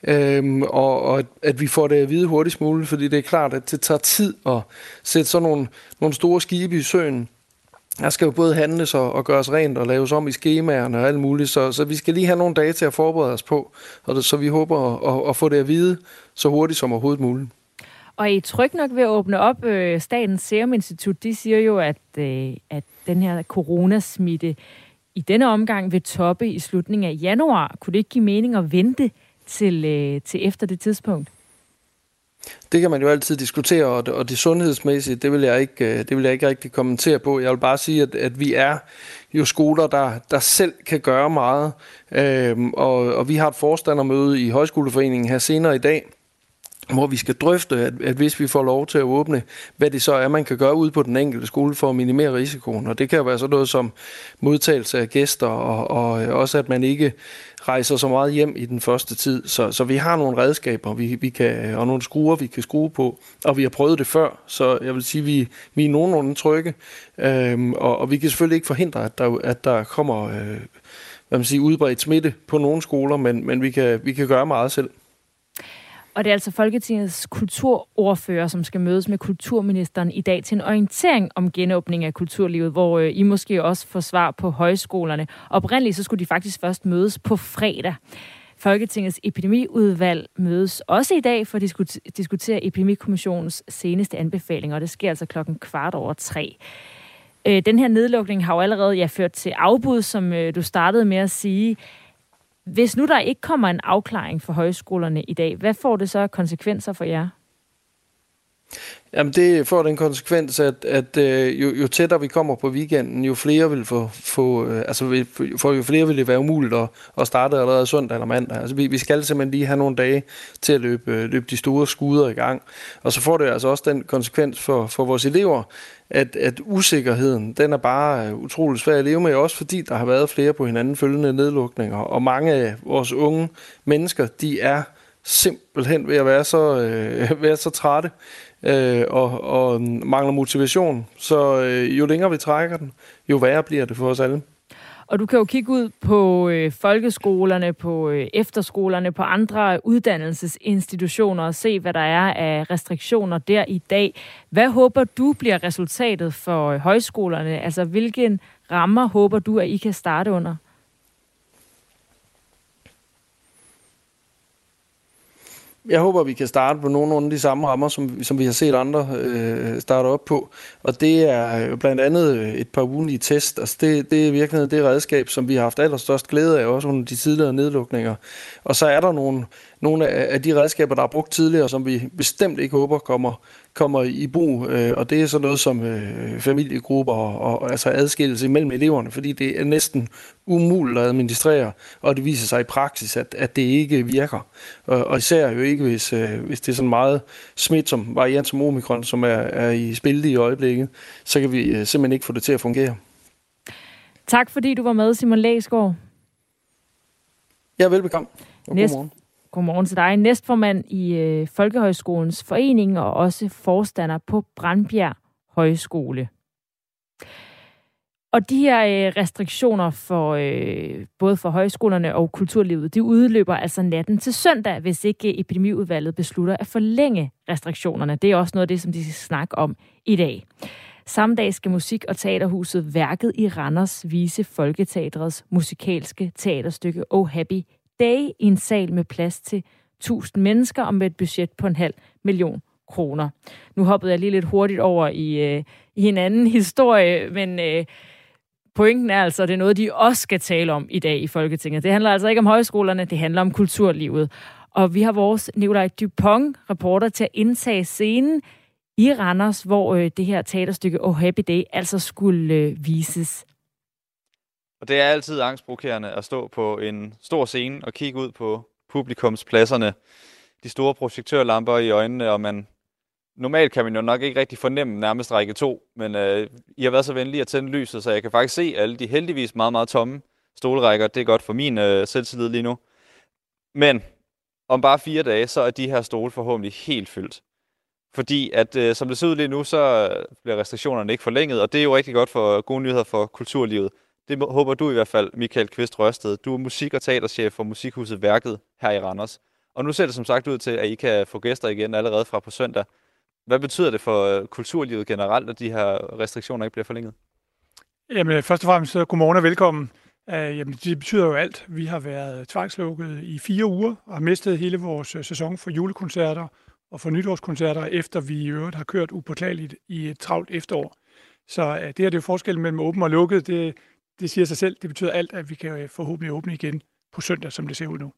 øh, og, og at, at vi får det at vide hurtigst muligt, fordi det er klart, at det tager tid at sætte sådan nogle, nogle store skibe i søen. Der skal jo både handles og, og gøres rent og laves om i skemaerne og alt muligt, så, så vi skal lige have nogle dage til at forberede os på, og det, så vi håber at, at, at få det at vide så hurtigt som overhovedet muligt. Og er I tryg nok ved at åbne op? Øh, Statens Serum Institut, de siger jo, at, øh, at den her coronasmitte i denne omgang vil toppe i slutningen af januar. Kunne det ikke give mening at vente til, øh, til efter det tidspunkt? Det kan man jo altid diskutere, og det, og det sundhedsmæssige, det vil, jeg ikke, øh, det vil jeg ikke rigtig kommentere på. Jeg vil bare sige, at, at vi er jo skoler, der, der selv kan gøre meget. Øhm, og, og vi har et forstandermøde i Højskoleforeningen her senere i dag, hvor vi skal drøfte, at, at hvis vi får lov til at åbne, hvad det så er, man kan gøre ud på den enkelte skole for at minimere risikoen. Og det kan være sådan noget som modtagelse af gæster, og, og også at man ikke rejser så meget hjem i den første tid. Så, så vi har nogle redskaber, vi, vi kan, og nogle skruer, vi kan skrue på, og vi har prøvet det før, så jeg vil sige, vi, vi er nogenlunde trygge, øhm, og, og vi kan selvfølgelig ikke forhindre, at der, at der kommer øh, hvad man siger, udbredt smitte på nogle skoler, men, men vi, kan, vi kan gøre meget selv. Og det er altså Folketingets kulturordfører, som skal mødes med kulturministeren i dag til en orientering om genåbning af kulturlivet, hvor øh, I måske også får svar på højskolerne. Oprindeligt så skulle de faktisk først mødes på fredag. Folketingets epidemiudvalg mødes også i dag for at diskutere Epidemikommissionens seneste anbefalinger, og det sker altså klokken kvart over tre. Øh, den her nedlukning har jo allerede ja, ført til afbud, som øh, du startede med at sige. Hvis nu der ikke kommer en afklaring for højskolerne i dag, hvad får det så konsekvenser for jer? Jamen det får den konsekvens, at, at øh, jo, jo tættere vi kommer på weekenden, jo flere vil få, få øh, altså for jo flere vil det være umuligt at, at starte allerede søndag eller mandag. Altså vi, vi skal simpelthen lige have nogle dage til at løbe, øh, løbe de store skuder i gang. Og så får det altså også den konsekvens for, for vores elever, at, at usikkerheden, den er bare øh, utrolig svær at leve med, også fordi der har været flere på hinanden følgende nedlukninger, og mange af vores unge mennesker, de er simpelthen ved at være så, øh, [laughs] være så trætte øh, og, og mangler motivation. Så øh, jo længere vi trækker den, jo værre bliver det for os alle. Og du kan jo kigge ud på øh, folkeskolerne, på øh, efterskolerne, på andre uddannelsesinstitutioner og se, hvad der er af restriktioner der i dag. Hvad håber du bliver resultatet for øh, højskolerne? Altså, hvilken rammer håber du, at I kan starte under? Jeg håber, vi kan starte på nogenlunde de samme rammer, som, som vi har set andre øh, starte op på. Og det er blandt andet øh, et par ugenlige test. Altså det, det er virkelig det redskab, som vi har haft allerstørst glæde af, også under de tidligere nedlukninger. Og så er der nogle, nogle af de redskaber, der er brugt tidligere, som vi bestemt ikke håber kommer, kommer i brug. Øh, og det er sådan noget som øh, familiegrupper og, og altså adskillelse mellem eleverne, fordi det er næsten umuligt at administrere, og det viser sig i praksis, at, at det ikke virker. Og, og især jo ikke, hvis, øh, hvis det er sådan meget smitsom variant som omikron, som er, er i spil i øjeblikket, så kan vi simpelthen ikke få det til at fungere. Tak fordi du var med, Simon Læsgaard. Ja, velbekomme. Og Næst, godmorgen. Til dig. Næstformand i øh, Folkehøjskolens forening og også forstander på Brandbjerg Højskole. Og de her øh, restriktioner for øh, både for højskolerne og kulturlivet, de udløber altså natten til søndag, hvis ikke øh, epidemiudvalget beslutter at forlænge restriktionerne. Det er også noget af det, som de skal snakke om i dag. Samme dag skal Musik- og Teaterhuset Værket i Randers vise Folketeatrets musikalske teaterstykke Oh Happy dage i en sal med plads til 1000 mennesker og med et budget på en halv million kroner. Nu hoppede jeg lige lidt hurtigt over i, øh, i en anden [laughs] historie, men øh, pointen er altså, at det er noget, de også skal tale om i dag i Folketinget. Det handler altså ikke om højskolerne, det handler om kulturlivet. Og vi har vores Nikolaj Dupont, reporter, til at indtage scenen i Randers, hvor øh, det her teaterstykke Oh Happy Day altså skulle øh, vises. Og det er altid angstprovokerende at stå på en stor scene og kigge ud på publikumspladserne. De store projektørlamper i øjnene, og man normalt kan man jo nok ikke rigtig fornemme nærmest række to, men øh, I har været så venlige at tænde lyset, så jeg kan faktisk se alle de heldigvis meget, meget tomme stolrækker. Det er godt for min øh, selvtillid lige nu. Men om bare fire dage, så er de her stole forhåbentlig helt fyldt. Fordi at øh, som det ser ud lige nu, så bliver restriktionerne ikke forlænget, og det er jo rigtig godt for gode nyheder for kulturlivet. Det håber du i hvert fald, Michael Kvist Rørsted. Du er musik- og teaterchef for Musikhuset Værket her i Randers. Og nu ser det som sagt ud til, at I kan få gæster igen allerede fra på søndag. Hvad betyder det for øh, kulturlivet generelt, at de her restriktioner ikke bliver forlænget? Jamen, øh, først og fremmest, øh, godmorgen og velkommen. Jamen, det betyder jo alt. Vi har været tvangslukket i fire uger og har mistet hele vores sæson for julekoncerter og for nytårskoncerter, efter vi i øvrigt har kørt upåklageligt i et travlt efterår. Så det her det er jo forskellen mellem åben og lukket. Det, det siger sig selv. Det betyder alt, at vi kan øh, forhåbentlig åbne igen på søndag, som det ser ud nu.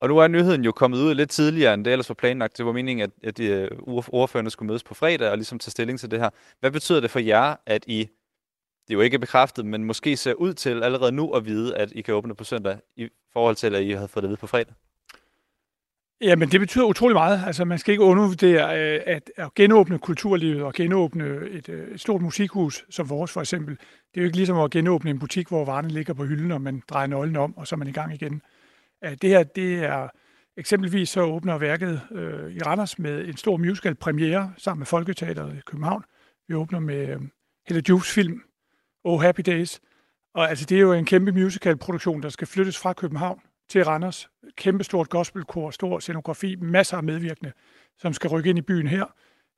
Og nu er nyheden jo kommet ud lidt tidligere, end det ellers var planlagt. Det var meningen, at, at øh, ordførerne ordførende skulle mødes på fredag og ligesom tage stilling til det her. Hvad betyder det for jer, at I, det er jo ikke bekræftet, men måske ser ud til allerede nu at vide, at I kan åbne på søndag, i forhold til, at I havde fået det ved på fredag? Jamen, det betyder utrolig meget. Altså, man skal ikke undervurdere, øh, at, at genåbne kulturlivet og genåbne et, øh, et stort musikhus som vores for eksempel. Det er jo ikke ligesom at genåbne en butik, hvor varerne ligger på hylden, og man drejer nøglen om, og så er man i gang igen. Øh, det her, det er eksempelvis så åbner værket øh, i Randers med en stor musical premiere sammen med Folketeateret i København. Vi åbner med øh, Helle Juves film, Oh Happy Days. Og altså, det er jo en kæmpe musical-produktion, der skal flyttes fra København til Randers. Kæmpestort gospelkor, stor scenografi, masser af medvirkende, som skal rykke ind i byen her.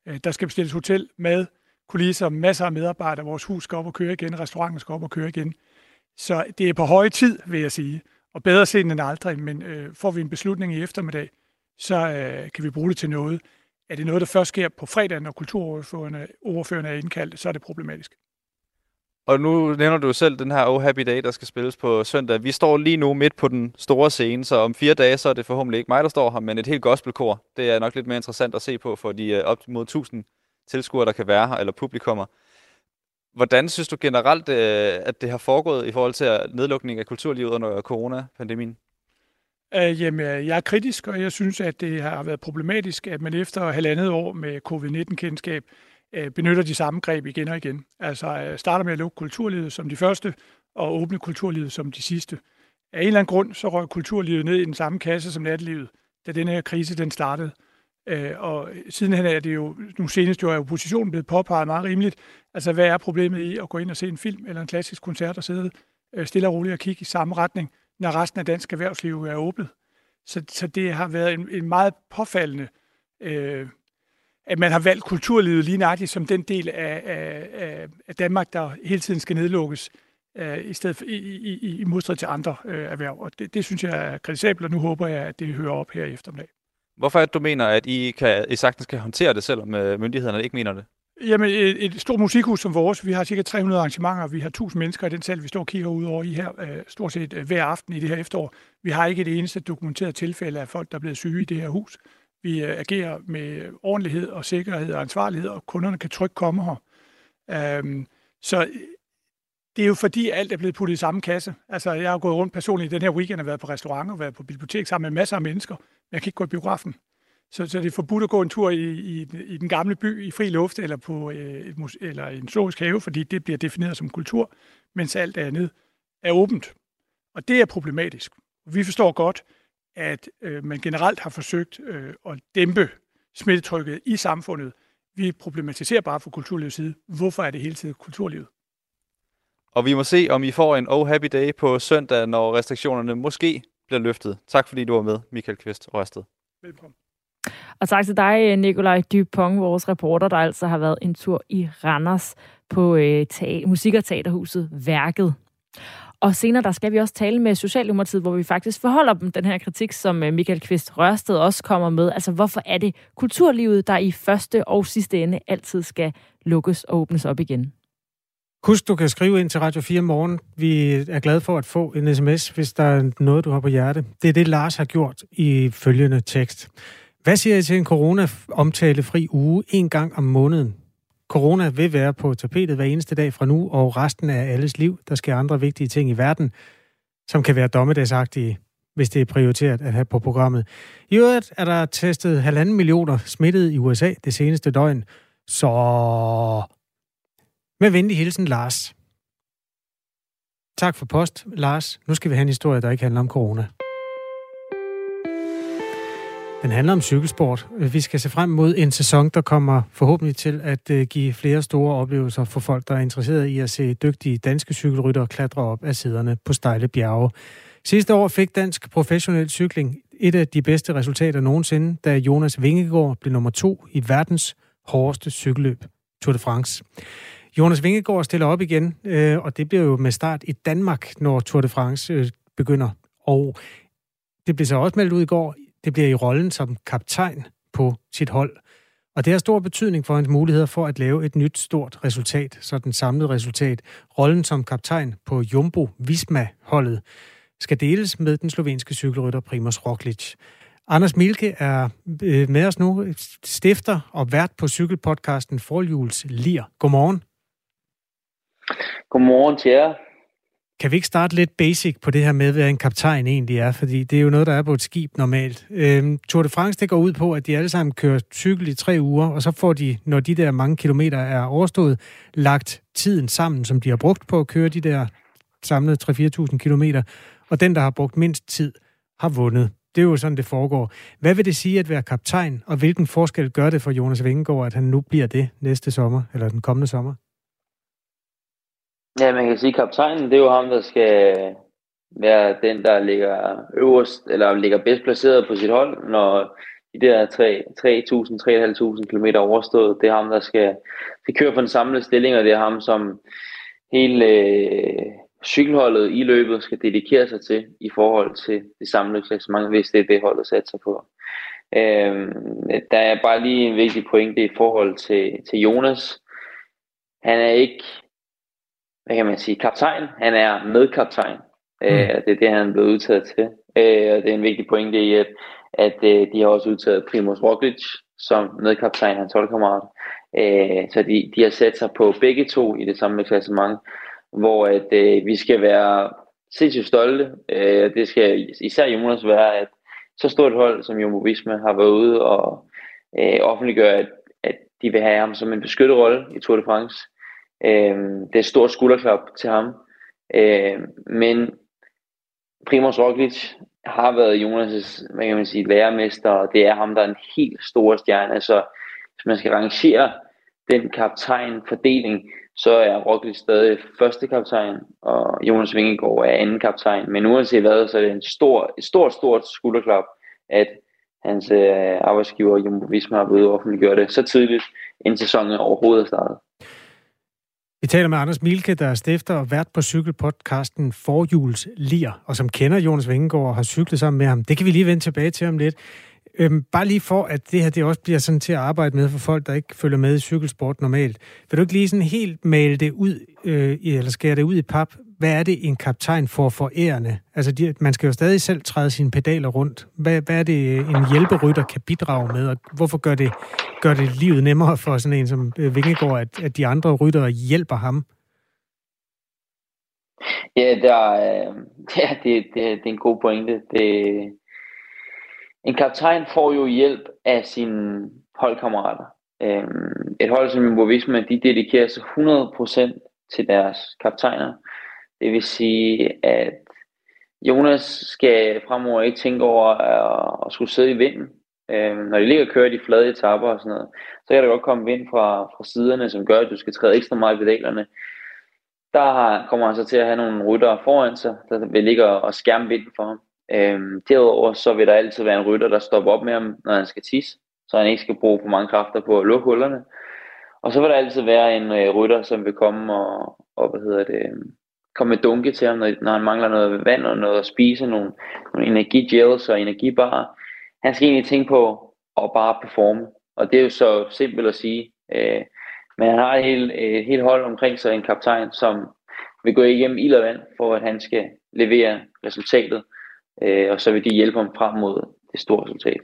Øh, der skal bestilles hotel, mad, kulisser, masser af medarbejdere. Vores hus skal op og køre igen, restauranten skal op og køre igen. Så det er på høje tid, vil jeg sige og bedre sent end aldrig, men øh, får vi en beslutning i eftermiddag, så øh, kan vi bruge det til noget. Er det noget, der først sker på fredag, når kulturordførerne er indkaldt, så er det problematisk. Og nu nævner du selv den her Oh Happy Day, der skal spilles på søndag. Vi står lige nu midt på den store scene, så om fire dage, så er det forhåbentlig ikke mig, der står her, men et helt gospelkor. Det er nok lidt mere interessant at se på for de øh, op mod 1000 tilskuere, der kan være her, eller publikummer. Hvordan synes du generelt, øh, at det har foregået i forhold til nedlukning af kulturlivet under coronapandemien? Uh, jamen, jeg er kritisk, og jeg synes, at det har været problematisk, at man efter halvandet år med covid-19-kendskab øh, benytter de samme greb igen og igen. Altså øh, starter med at lukke kulturlivet som de første, og åbne kulturlivet som de sidste. Af en eller anden grund, så røg kulturlivet ned i den samme kasse som nattelivet, da den her krise den startede. Øh, og sidenhen er det jo, nu senest jo er oppositionen blevet påpeget meget rimeligt, altså hvad er problemet i at gå ind og se en film eller en klassisk koncert og sidde øh, stille og roligt og kigge i samme retning, når resten af dansk erhvervsliv er åbnet. Så, så det har været en, en meget påfaldende, øh, at man har valgt kulturlivet lige nøjagtigt som den del af, af, af Danmark, der hele tiden skal nedlukkes, øh, i stedet for, i, i, i modstrid til andre øh, erhverv. Og det, det synes jeg er kritisabelt, og nu håber jeg, at det hører op her i eftermiddag. Hvorfor er det, du mener, at I, kan, I sagtens kan håndtere det, selvom øh, myndighederne ikke mener det? Jamen, et, et stort musikhus som vores, vi har cirka 300 arrangementer, vi har 1000 mennesker i den sal, vi står og kigger ud over i her, øh, stort set øh, hver aften i det her efterår. Vi har ikke et eneste dokumenteret tilfælde af folk, der er blevet syge i det her hus. Vi øh, agerer med ordentlighed og sikkerhed og ansvarlighed, og kunderne kan trygt komme her. Øhm, så øh, det er jo fordi, alt er blevet puttet i samme kasse. Altså, jeg har gået rundt personligt den her weekend og været på restaurant og været på bibliotek sammen med masser af mennesker. Men jeg kan ikke gå i biografen. Så, så det er forbudt at gå en tur i, i, i den gamle by i fri luft eller på øh, et mus, eller en zoologisk have, fordi det bliver defineret som kultur, mens alt andet er åbent. Og det er problematisk. Vi forstår godt, at øh, man generelt har forsøgt øh, at dæmpe smittetrykket i samfundet. Vi problematiserer bare fra kulturlivets side, hvorfor er det hele tiden kulturlivet? Og vi må se, om I får en oh happy day på søndag, når restriktionerne måske bliver løftet. Tak fordi du var med, Michael Kvist Rørsted. Velkommen. Og tak til dig, Nikolaj Dupont, vores reporter, der altså har været en tur i Randers på øh, teater, musik- og teaterhuset Værket. Og senere der skal vi også tale med Socialdemokratiet, hvor vi faktisk forholder dem den her kritik, som øh, Michael Kvist Rørsted også kommer med. Altså, hvorfor er det kulturlivet, der i første og sidste ende altid skal lukkes og åbnes op igen? Husk, du kan skrive ind til Radio 4 morgen. Vi er glade for at få en sms, hvis der er noget, du har på hjerte. Det er det, Lars har gjort i følgende tekst. Hvad siger I til en corona-omtalefri uge en gang om måneden? Corona vil være på tapetet hver eneste dag fra nu og resten af alles liv. Der sker andre vigtige ting i verden, som kan være dommedagsagtige, hvis det er prioriteret at have på programmet. I øvrigt er der testet halvanden millioner smittede i USA det seneste døgn. Så med venlig hilsen, Lars. Tak for post, Lars. Nu skal vi have en historie, der ikke handler om corona. Den handler om cykelsport. Vi skal se frem mod en sæson, der kommer forhåbentlig til at øh, give flere store oplevelser for folk, der er interesseret i at se dygtige danske cykelryttere klatre op af siderne på stejle bjerge. Sidste år fik dansk professionel cykling et af de bedste resultater nogensinde, da Jonas Vingegaard blev nummer to i verdens hårdeste cykelløb, Tour de France. Jonas Vingegaard stiller op igen, øh, og det bliver jo med start i Danmark, når Tour de France øh, begynder. Og det blev så også meldt ud i går, det bliver i rollen som kaptajn på sit hold. Og det har stor betydning for hans muligheder for at lave et nyt stort resultat, så den samlede resultat. Rollen som kaptajn på Jumbo Visma-holdet skal deles med den slovenske cykelrytter Primoz Roglic. Anders Milke er øh, med os nu, stifter og vært på cykelpodcasten Forhjuls Lir. Godmorgen. Godmorgen til jer. Kan vi ikke starte lidt basic på det her med, hvad en kaptajn egentlig er? Fordi det er jo noget, der er på et skib normalt. Øhm, Tour de France, det går ud på, at de alle sammen kører cykel i tre uger, og så får de, når de der mange kilometer er overstået, lagt tiden sammen, som de har brugt på at køre de der samlede 3-4.000 kilometer. Og den, der har brugt mindst tid, har vundet. Det er jo sådan, det foregår. Hvad vil det sige at være kaptajn, og hvilken forskel gør det for Jonas Vingegaard, at han nu bliver det næste sommer, eller den kommende sommer? Ja, man kan sige, at kaptajnen, det er jo ham, der skal være den, der ligger øverst, eller ligger bedst placeret på sit hold, når de der 3.000-3.500 km overstået. Det er ham, der skal, skal køre for den samlede stilling, og det er ham, som hele øh, cykelholdet i løbet skal dedikere sig til i forhold til det samlede klassement, hvis det er det holdet sig på. Øh, der er bare lige en vigtig pointe i forhold til, til Jonas. Han er ikke hvad kan man sige, kaptajn. Han er medkaptajn. Mm. Øh, det er det, han er blevet udtaget til. Øh, og det er en vigtig pointe i, at, at øh, de har også udtaget Primoz Roglic som medkaptajn, hans holdkammerat. Øh, så de, de har sat sig på begge to i det samme klassement, hvor at, øh, vi skal være sindssygt stolte. Øh, det skal især Jonas være, at så stort et hold som Jumbo Visma har været ude og øh, offentliggøre, at, at de vil have ham som en beskyttet rolle i Tour de France. Øh, det er et stort skulderklap til ham. Øh, men Primoz Roglic har været Jonas' hvad kan man sige, lærermester, og det er ham, der er en helt stor stjerne. Så hvis man skal rangere den kaptajn-fordeling, så er Roglic stadig første kaptajn, og Jonas Vingegaard er anden kaptajn. Men uanset hvad, så er det en stor, et stort, stort skulderklap, at hans øh, arbejdsgiver Jumbo Visma har blevet offentliggjort det så tidligt, inden sæsonen overhovedet er startet. Vi taler med Anders Milke, der er stifter og vært på cykelpodcasten Forhjuls Lir, og som kender Jonas Vingegaard og har cyklet sammen med ham. Det kan vi lige vende tilbage til om lidt. Øhm, bare lige for, at det her det også bliver sådan til at arbejde med for folk, der ikke følger med i cykelsport normalt. Vil du ikke lige sådan helt male det ud, øh, eller skære det ud i pap? Hvad er det, en kaptajn får for ærende? Altså, de, man skal jo stadig selv træde sine pedaler rundt. Hvad, hvad er det, en hjælperytter kan bidrage med, og hvorfor gør det, gør det livet nemmere for sådan en som øh, Vingegaard, at, at de andre ryttere hjælper ham? Ja, der, øh, [laughs] ja det, det, det er en god pointe. Det, en kaptajn får jo hjælp af sine holdkammerater. Øhm, et hold som Jumbo Visma, de dedikerer sig 100% til deres kaptajner. Det vil sige, at Jonas skal fremover ikke tænke over at, at skulle sidde i vinden. Øhm, når de ligger og kører de flade etapper og sådan noget, så kan der godt komme vind fra, fra siderne, som gør, at du skal træde ekstra meget i pedalerne. Der kommer han så til at have nogle ryttere foran sig, der vil ligge og skærme vinden for ham. Øhm, derudover så vil der altid være en rytter, der stopper op med ham, når han skal tisse, så han ikke skal bruge for mange kræfter på at lukke hullerne. Og så vil der altid være en øh, rytter, som vil komme og, og hvad hedder det, komme med dunke til ham, når, når han mangler noget vand og noget at spise, nogle, nogle energigels og energibarer. Han skal egentlig tænke på at bare performe. Og det er jo så simpelt at sige. Øh, men han har et helt, øh, et helt hold omkring sig, en kaptajn, som vil gå igennem ild og vand, for at han skal levere resultatet. Øh, og så vil de hjælpe ham frem mod det store resultat.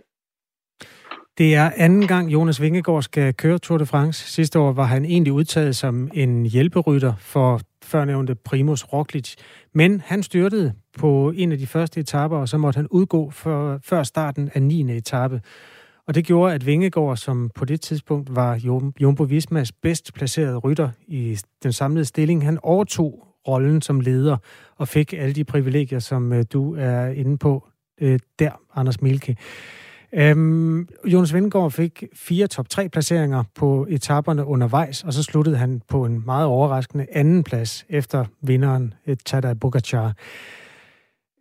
Det er anden gang, Jonas Vingegaard skal køre Tour de France. Sidste år var han egentlig udtaget som en hjælperytter for førnævnte Primus Roglic. Men han styrtede på en af de første etaper, og så måtte han udgå for, før starten af 9. etape. Og det gjorde, at Vingegaard, som på det tidspunkt var Jumbo Vismas bedst placerede rytter i den samlede stilling, han overtog rollen som leder og fik alle de privilegier, som øh, du er inde på øh, der, Anders Milke. Øhm, Jonas Vingegaard fik fire top 3 placeringer på etaperne undervejs, og så sluttede han på en meget overraskende anden plads efter vinderen øh, Tadej Pogacar.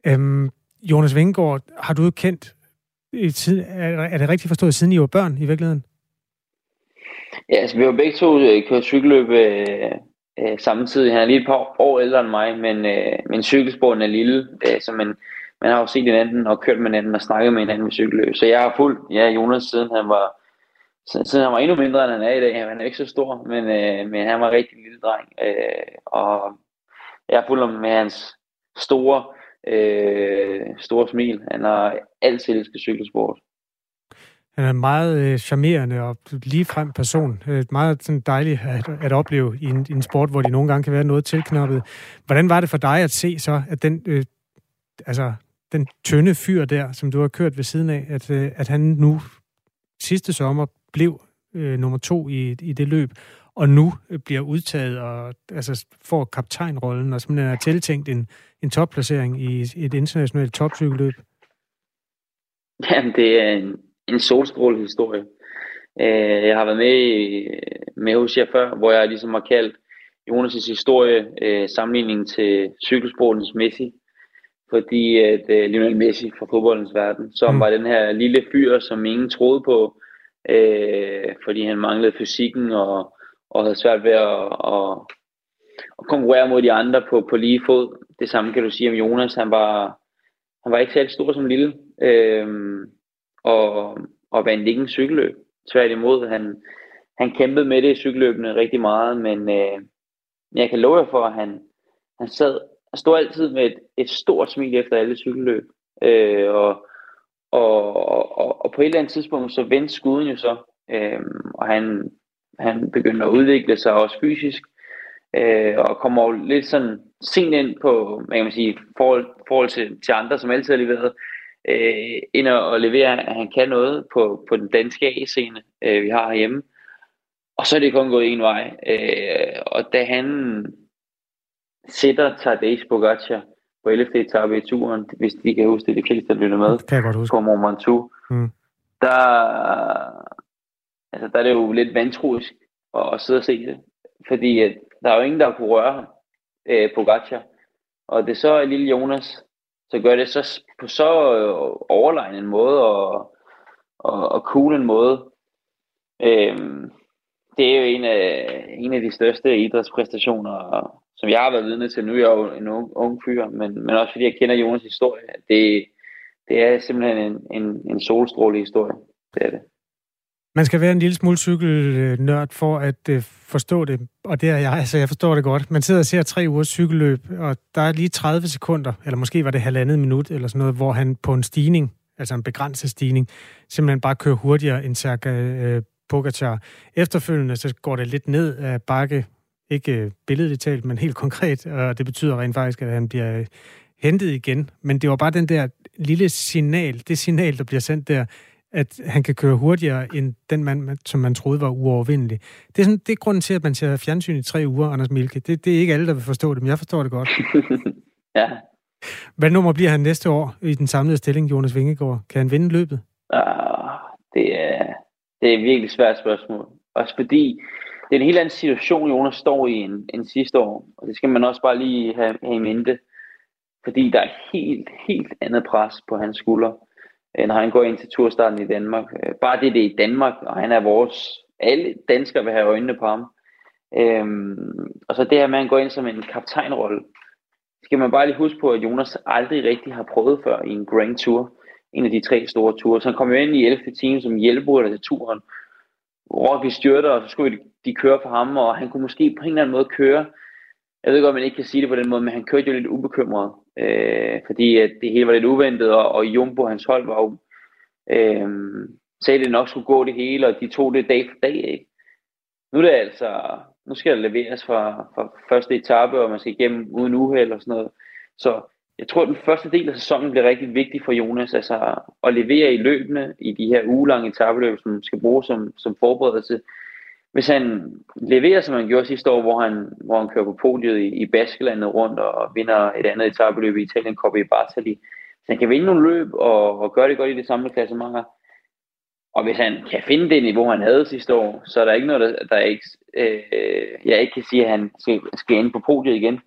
Øhm, Jonas Vingegaard, har du kendt i tid, er det rigtigt forstået, siden I var børn i virkeligheden? Ja, altså vi var begge to øh, kørt cykelløb øh, øh, samtidig. Han er lige et par år ældre end mig, men, øh, men cykelsporten er lille, øh, så man, man har jo set hinanden og kørt med hinanden og snakket med hinanden med cykelløb. Så jeg har fulgt ja, Jonas siden han var siden han var endnu mindre, end han er i dag. Han er ikke så stor, men, øh, men han var en rigtig lille dreng. Øh, og jeg har fulgt ham med hans store, øh, store smil. Han har altid elsket cykelsport. Han er en meget øh, charmerende og ligefrem person. Øh, meget sådan dejligt at, at opleve i en, i en sport, hvor de nogle gange kan være noget tilknappet. Hvordan var det for dig at se så, at den, øh, altså, den tynde fyr der, som du har kørt ved siden af, at, øh, at han nu sidste sommer blev øh, nummer to i, i det løb, og nu øh, bliver udtaget og altså, får kaptajnrollen og simpelthen er tiltænkt en, en topplacering i et internationalt topcykelløb? Jamen, det er en, en solstrålehistorie. Øh, jeg har været med, i, med hos jer før, hvor jeg ligesom har kaldt Jonas' historie øh, sammenligning til cykelsportens Messi. Fordi at øh, Lionel Messi fra fodboldens verden, som mm. var den her lille fyr, som ingen troede på, øh, fordi han manglede fysikken og, og havde svært ved at, at, at konkurrere mod de andre på, på lige fod. Det samme kan du sige om Jonas. Han var, han var ikke særlig stor som lille. Øh, og, og vandt ikke en cykelløb. Tværtimod, han, han kæmpede med det i cykelløbene rigtig meget, men øh, jeg kan love jer for, at han, han sad han stod altid med et, et stort smil efter alle cykelløb. Øh, og, og, og, og på et eller andet tidspunkt, så vendte skuden jo så, øh, og han, han begyndte at udvikle sig også fysisk, øh, og kommer jo lidt sådan sent ind på, man kan sige, forhold, forhold til, til andre, som altid har leveret, øh, ind og, og levere, at han kan noget på, på den danske A-scene, øh, vi har herhjemme. Og så er det kun gået en vej. Øh, og da han sætter Tadej Pogacar på 11. etape i turen, hvis de kan huske det, de fleste der lytter med, kan jeg godt huske. på Mont Ventoux, mm. der, altså, der er det jo lidt vantroisk at, at sidde og se det. Fordi at der er jo ingen, der kunne røre øh, Pogacar. Og det er så lille Jonas, så gør det så på så øh, overlegen en måde og, og, og cool en måde. Øhm, det er jo en af, en af de største idrætspræstationer, som jeg har været vidne til. Nu er jeg jo en ung, ung fyr, men, men også fordi jeg kender Jonas historie. Det, det er simpelthen en, en, en solstråle historie. Det er det. Man skal være en lille smule cykelnørd for at øh, forstå det, og det er jeg, altså jeg forstår det godt. Man sidder og ser tre ugers cykelløb, og der er lige 30 sekunder, eller måske var det halvandet minut, eller sådan noget, hvor han på en stigning, altså en begrænset stigning, simpelthen bare kører hurtigere end Sergej øh, uh, Pogacar. Efterfølgende så går det lidt ned af bakke, ikke billedligt talt, men helt konkret, og det betyder rent faktisk, at han bliver hentet igen, men det var bare den der lille signal, det signal, der bliver sendt der, at han kan køre hurtigere end den mand, som man troede var uovervindelig. Det er, sådan, det er grunden til, at man ser fjernsyn i tre uger, Anders Milke. Det, det er ikke alle, der vil forstå det, men jeg forstår det godt. [laughs] ja. Hvad nummer bliver han næste år i den samlede stilling, Jonas Vingegaard? Kan han vinde løbet? Uh, det, er, det er et virkelig svært spørgsmål. Også fordi det er en helt anden situation, Jonas står i end, end sidste år. Og det skal man også bare lige have, have i mente. Fordi der er helt, helt andet pres på hans skuldre, øh, når han går ind til turstarten i Danmark. Øh, bare det, det er i Danmark, og han er vores... Alle danskere vil have øjnene på ham. Øhm, og så det her med, at han går ind som en kaptajnrolle. Skal man bare lige huske på, at Jonas aldrig rigtig har prøvet før i en Grand Tour. En af de tre store ture. Så han kom jo ind i 11. time som hjælper til turen. Rocky styrter, og så skulle de køre for ham, og han kunne måske på en eller anden måde køre. Jeg ved godt, man ikke kan sige det på den måde, men han kørte jo lidt ubekymret, øh, fordi at det hele var lidt uventet, og, og Jumbo, hans hold, var jo, øh, sagde, at det nok skulle gå det hele, og de tog det dag for dag. Ikke? Nu er det altså, nu skal der leveres fra, fra første etape, og man skal igennem uden uheld og sådan noget. Så jeg tror, at den første del af sæsonen bliver rigtig vigtig for Jonas, altså at levere i løbende i de her ugelange etabeløb, som skal bruges som, som forberedelse. Hvis han leverer, som han gjorde sidste år, hvor han, hvor han kører på podiet i, i Baskelandet rundt og vinder et andet etabeløb i Italien, Coppa i Bartali, hvis han kan vinde nogle løb og, og gøre det godt i det samlede klassementer, og hvis han kan finde det niveau, han havde sidste år, så er der ikke noget, der, der ikke, øh, jeg ikke kan sige, at han skal, skal ind på podiet igen.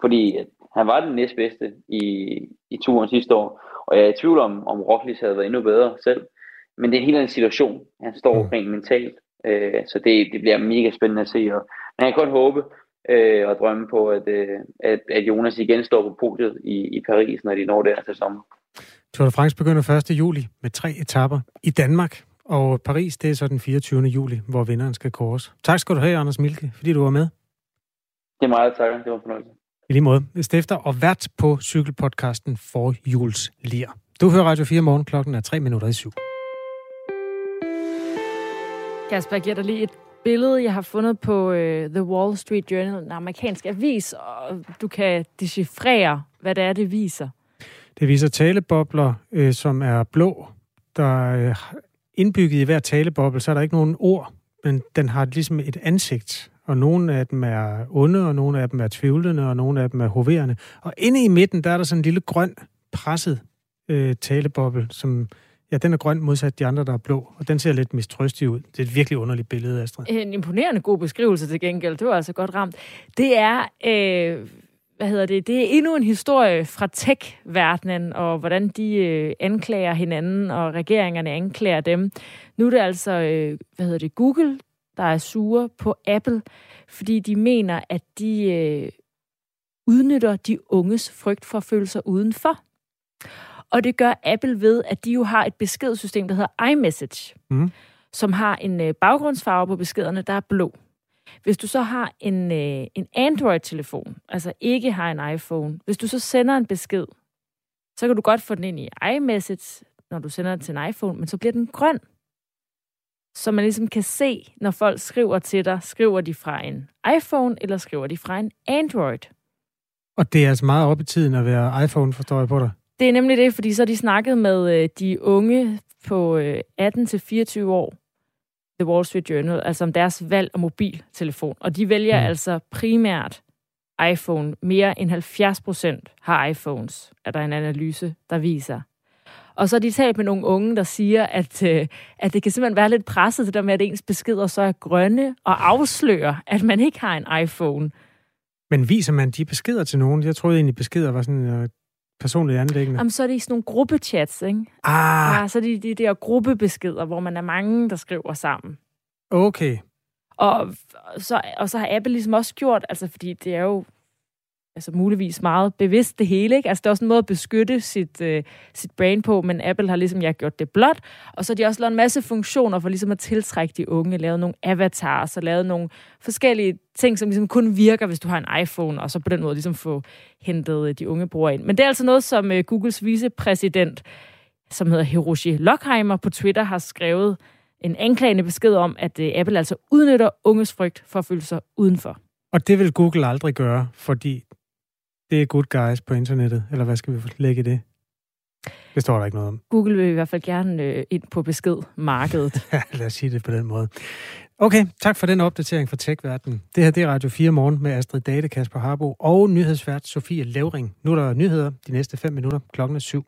Fordi han var den næstbedste i, i turen sidste år, og jeg er i tvivl om, om Roglic havde været endnu bedre selv. Men det er en helt anden situation, han står mm. rent mentalt. Øh, så det, det bliver mega spændende at se. Og, men jeg kan godt håbe øh, og drømme på, at, øh, at, at Jonas igen står på podiet i, i Paris, når de når der til sommer. Tour de France begynder 1. juli med tre etapper i Danmark. Og Paris, det er så den 24. juli, hvor vinderen skal kores. Tak skal du have, Anders Milke, fordi du var med. Det er meget tak. Det var fornøjelse. Lige måde. Stifter og vært på cykelpodcasten for Jules Lier. Du hører Radio 4 morgen. Klokken er 3 minutter i syv. Kasper, jeg giver dig lige et billede, jeg har fundet på uh, The Wall Street Journal, en amerikansk avis, og du kan decifrere, hvad det er, det viser. Det viser talebobler, øh, som er blå. Der er indbygget i hver taleboble, så er der ikke nogen ord, men den har ligesom et ansigt og nogle af dem er onde, og nogle af dem er tvivlende, og nogle af dem er hoverende. Og inde i midten, der er der sådan en lille grøn, presset øh, taleboble, som Ja, den er grøn modsat de andre, der er blå, og den ser lidt mistrøstig ud. Det er et virkelig underligt billede, Astrid. En imponerende god beskrivelse til gengæld. Det var altså godt ramt. Det er, øh, hvad hedder det, det er endnu en historie fra tech-verdenen, og hvordan de øh, anklager hinanden, og regeringerne anklager dem. Nu er det altså, øh, hvad hedder det, Google, der er sure på Apple, fordi de mener, at de øh, udnytter de unges frygt for at føle sig udenfor. Og det gør Apple ved, at de jo har et beskedssystem, der hedder iMessage, mm. som har en øh, baggrundsfarve på beskederne, der er blå. Hvis du så har en, øh, en Android-telefon, altså ikke har en iPhone, hvis du så sender en besked, så kan du godt få den ind i iMessage, når du sender den til en iPhone, men så bliver den grøn så man ligesom kan se, når folk skriver til dig, skriver de fra en iPhone, eller skriver de fra en Android. Og det er altså meget op i tiden at være iPhone, forstår jeg på dig? Det er nemlig det, fordi så har de snakket med øh, de unge på 18-24 øh, år, The Wall Street Journal, altså om deres valg af mobiltelefon. Og de vælger mm. altså primært iPhone. Mere end 70 procent har iPhones, er der en analyse, der viser. Og så har de talt med nogle unge, der siger, at, øh, at det kan simpelthen være lidt presset, det der med, at ens beskeder så er grønne, og afslører, at man ikke har en iPhone. Men viser man de beskeder til nogen? Jeg troede egentlig, beskeder var sådan uh, personlige anlæggende. Jamen, så er det i sådan nogle gruppechats, ikke? Ah. Ja, så er det de der gruppebeskeder, hvor man er mange, der skriver sammen. Okay. Og så, og så har Apple ligesom også gjort, altså fordi det er jo altså muligvis meget bevidst det hele. Ikke? Altså det er også en måde at beskytte sit, øh, sit brain på, men Apple har ligesom jeg gjort det blot. Og så har de også lavet en masse funktioner for ligesom at tiltrække de unge, lavet nogle avatars og lavet nogle forskellige ting, som ligesom kun virker, hvis du har en iPhone, og så på den måde ligesom få hentet øh, de unge brugere ind. Men det er altså noget, som øh, Googles vicepræsident, som hedder Hiroshi Lockheimer på Twitter, har skrevet en anklagende besked om, at øh, Apple altså udnytter unges frygt for at føle sig udenfor. Og det vil Google aldrig gøre, fordi det er good guys på internettet, eller hvad skal vi lægge i det? Det står der ikke noget om. Google vil i hvert fald gerne øh, ind på beskedmarkedet. [laughs] ja, lad os sige det på den måde. Okay, tak for den opdatering fra Tech-verdenen. Det her det er Radio 4 morgen med Astrid Date, Kasper Harbo og nyhedsvært Sofie Levering. Nu er der nyheder de næste 5 minutter. Klokken er syv.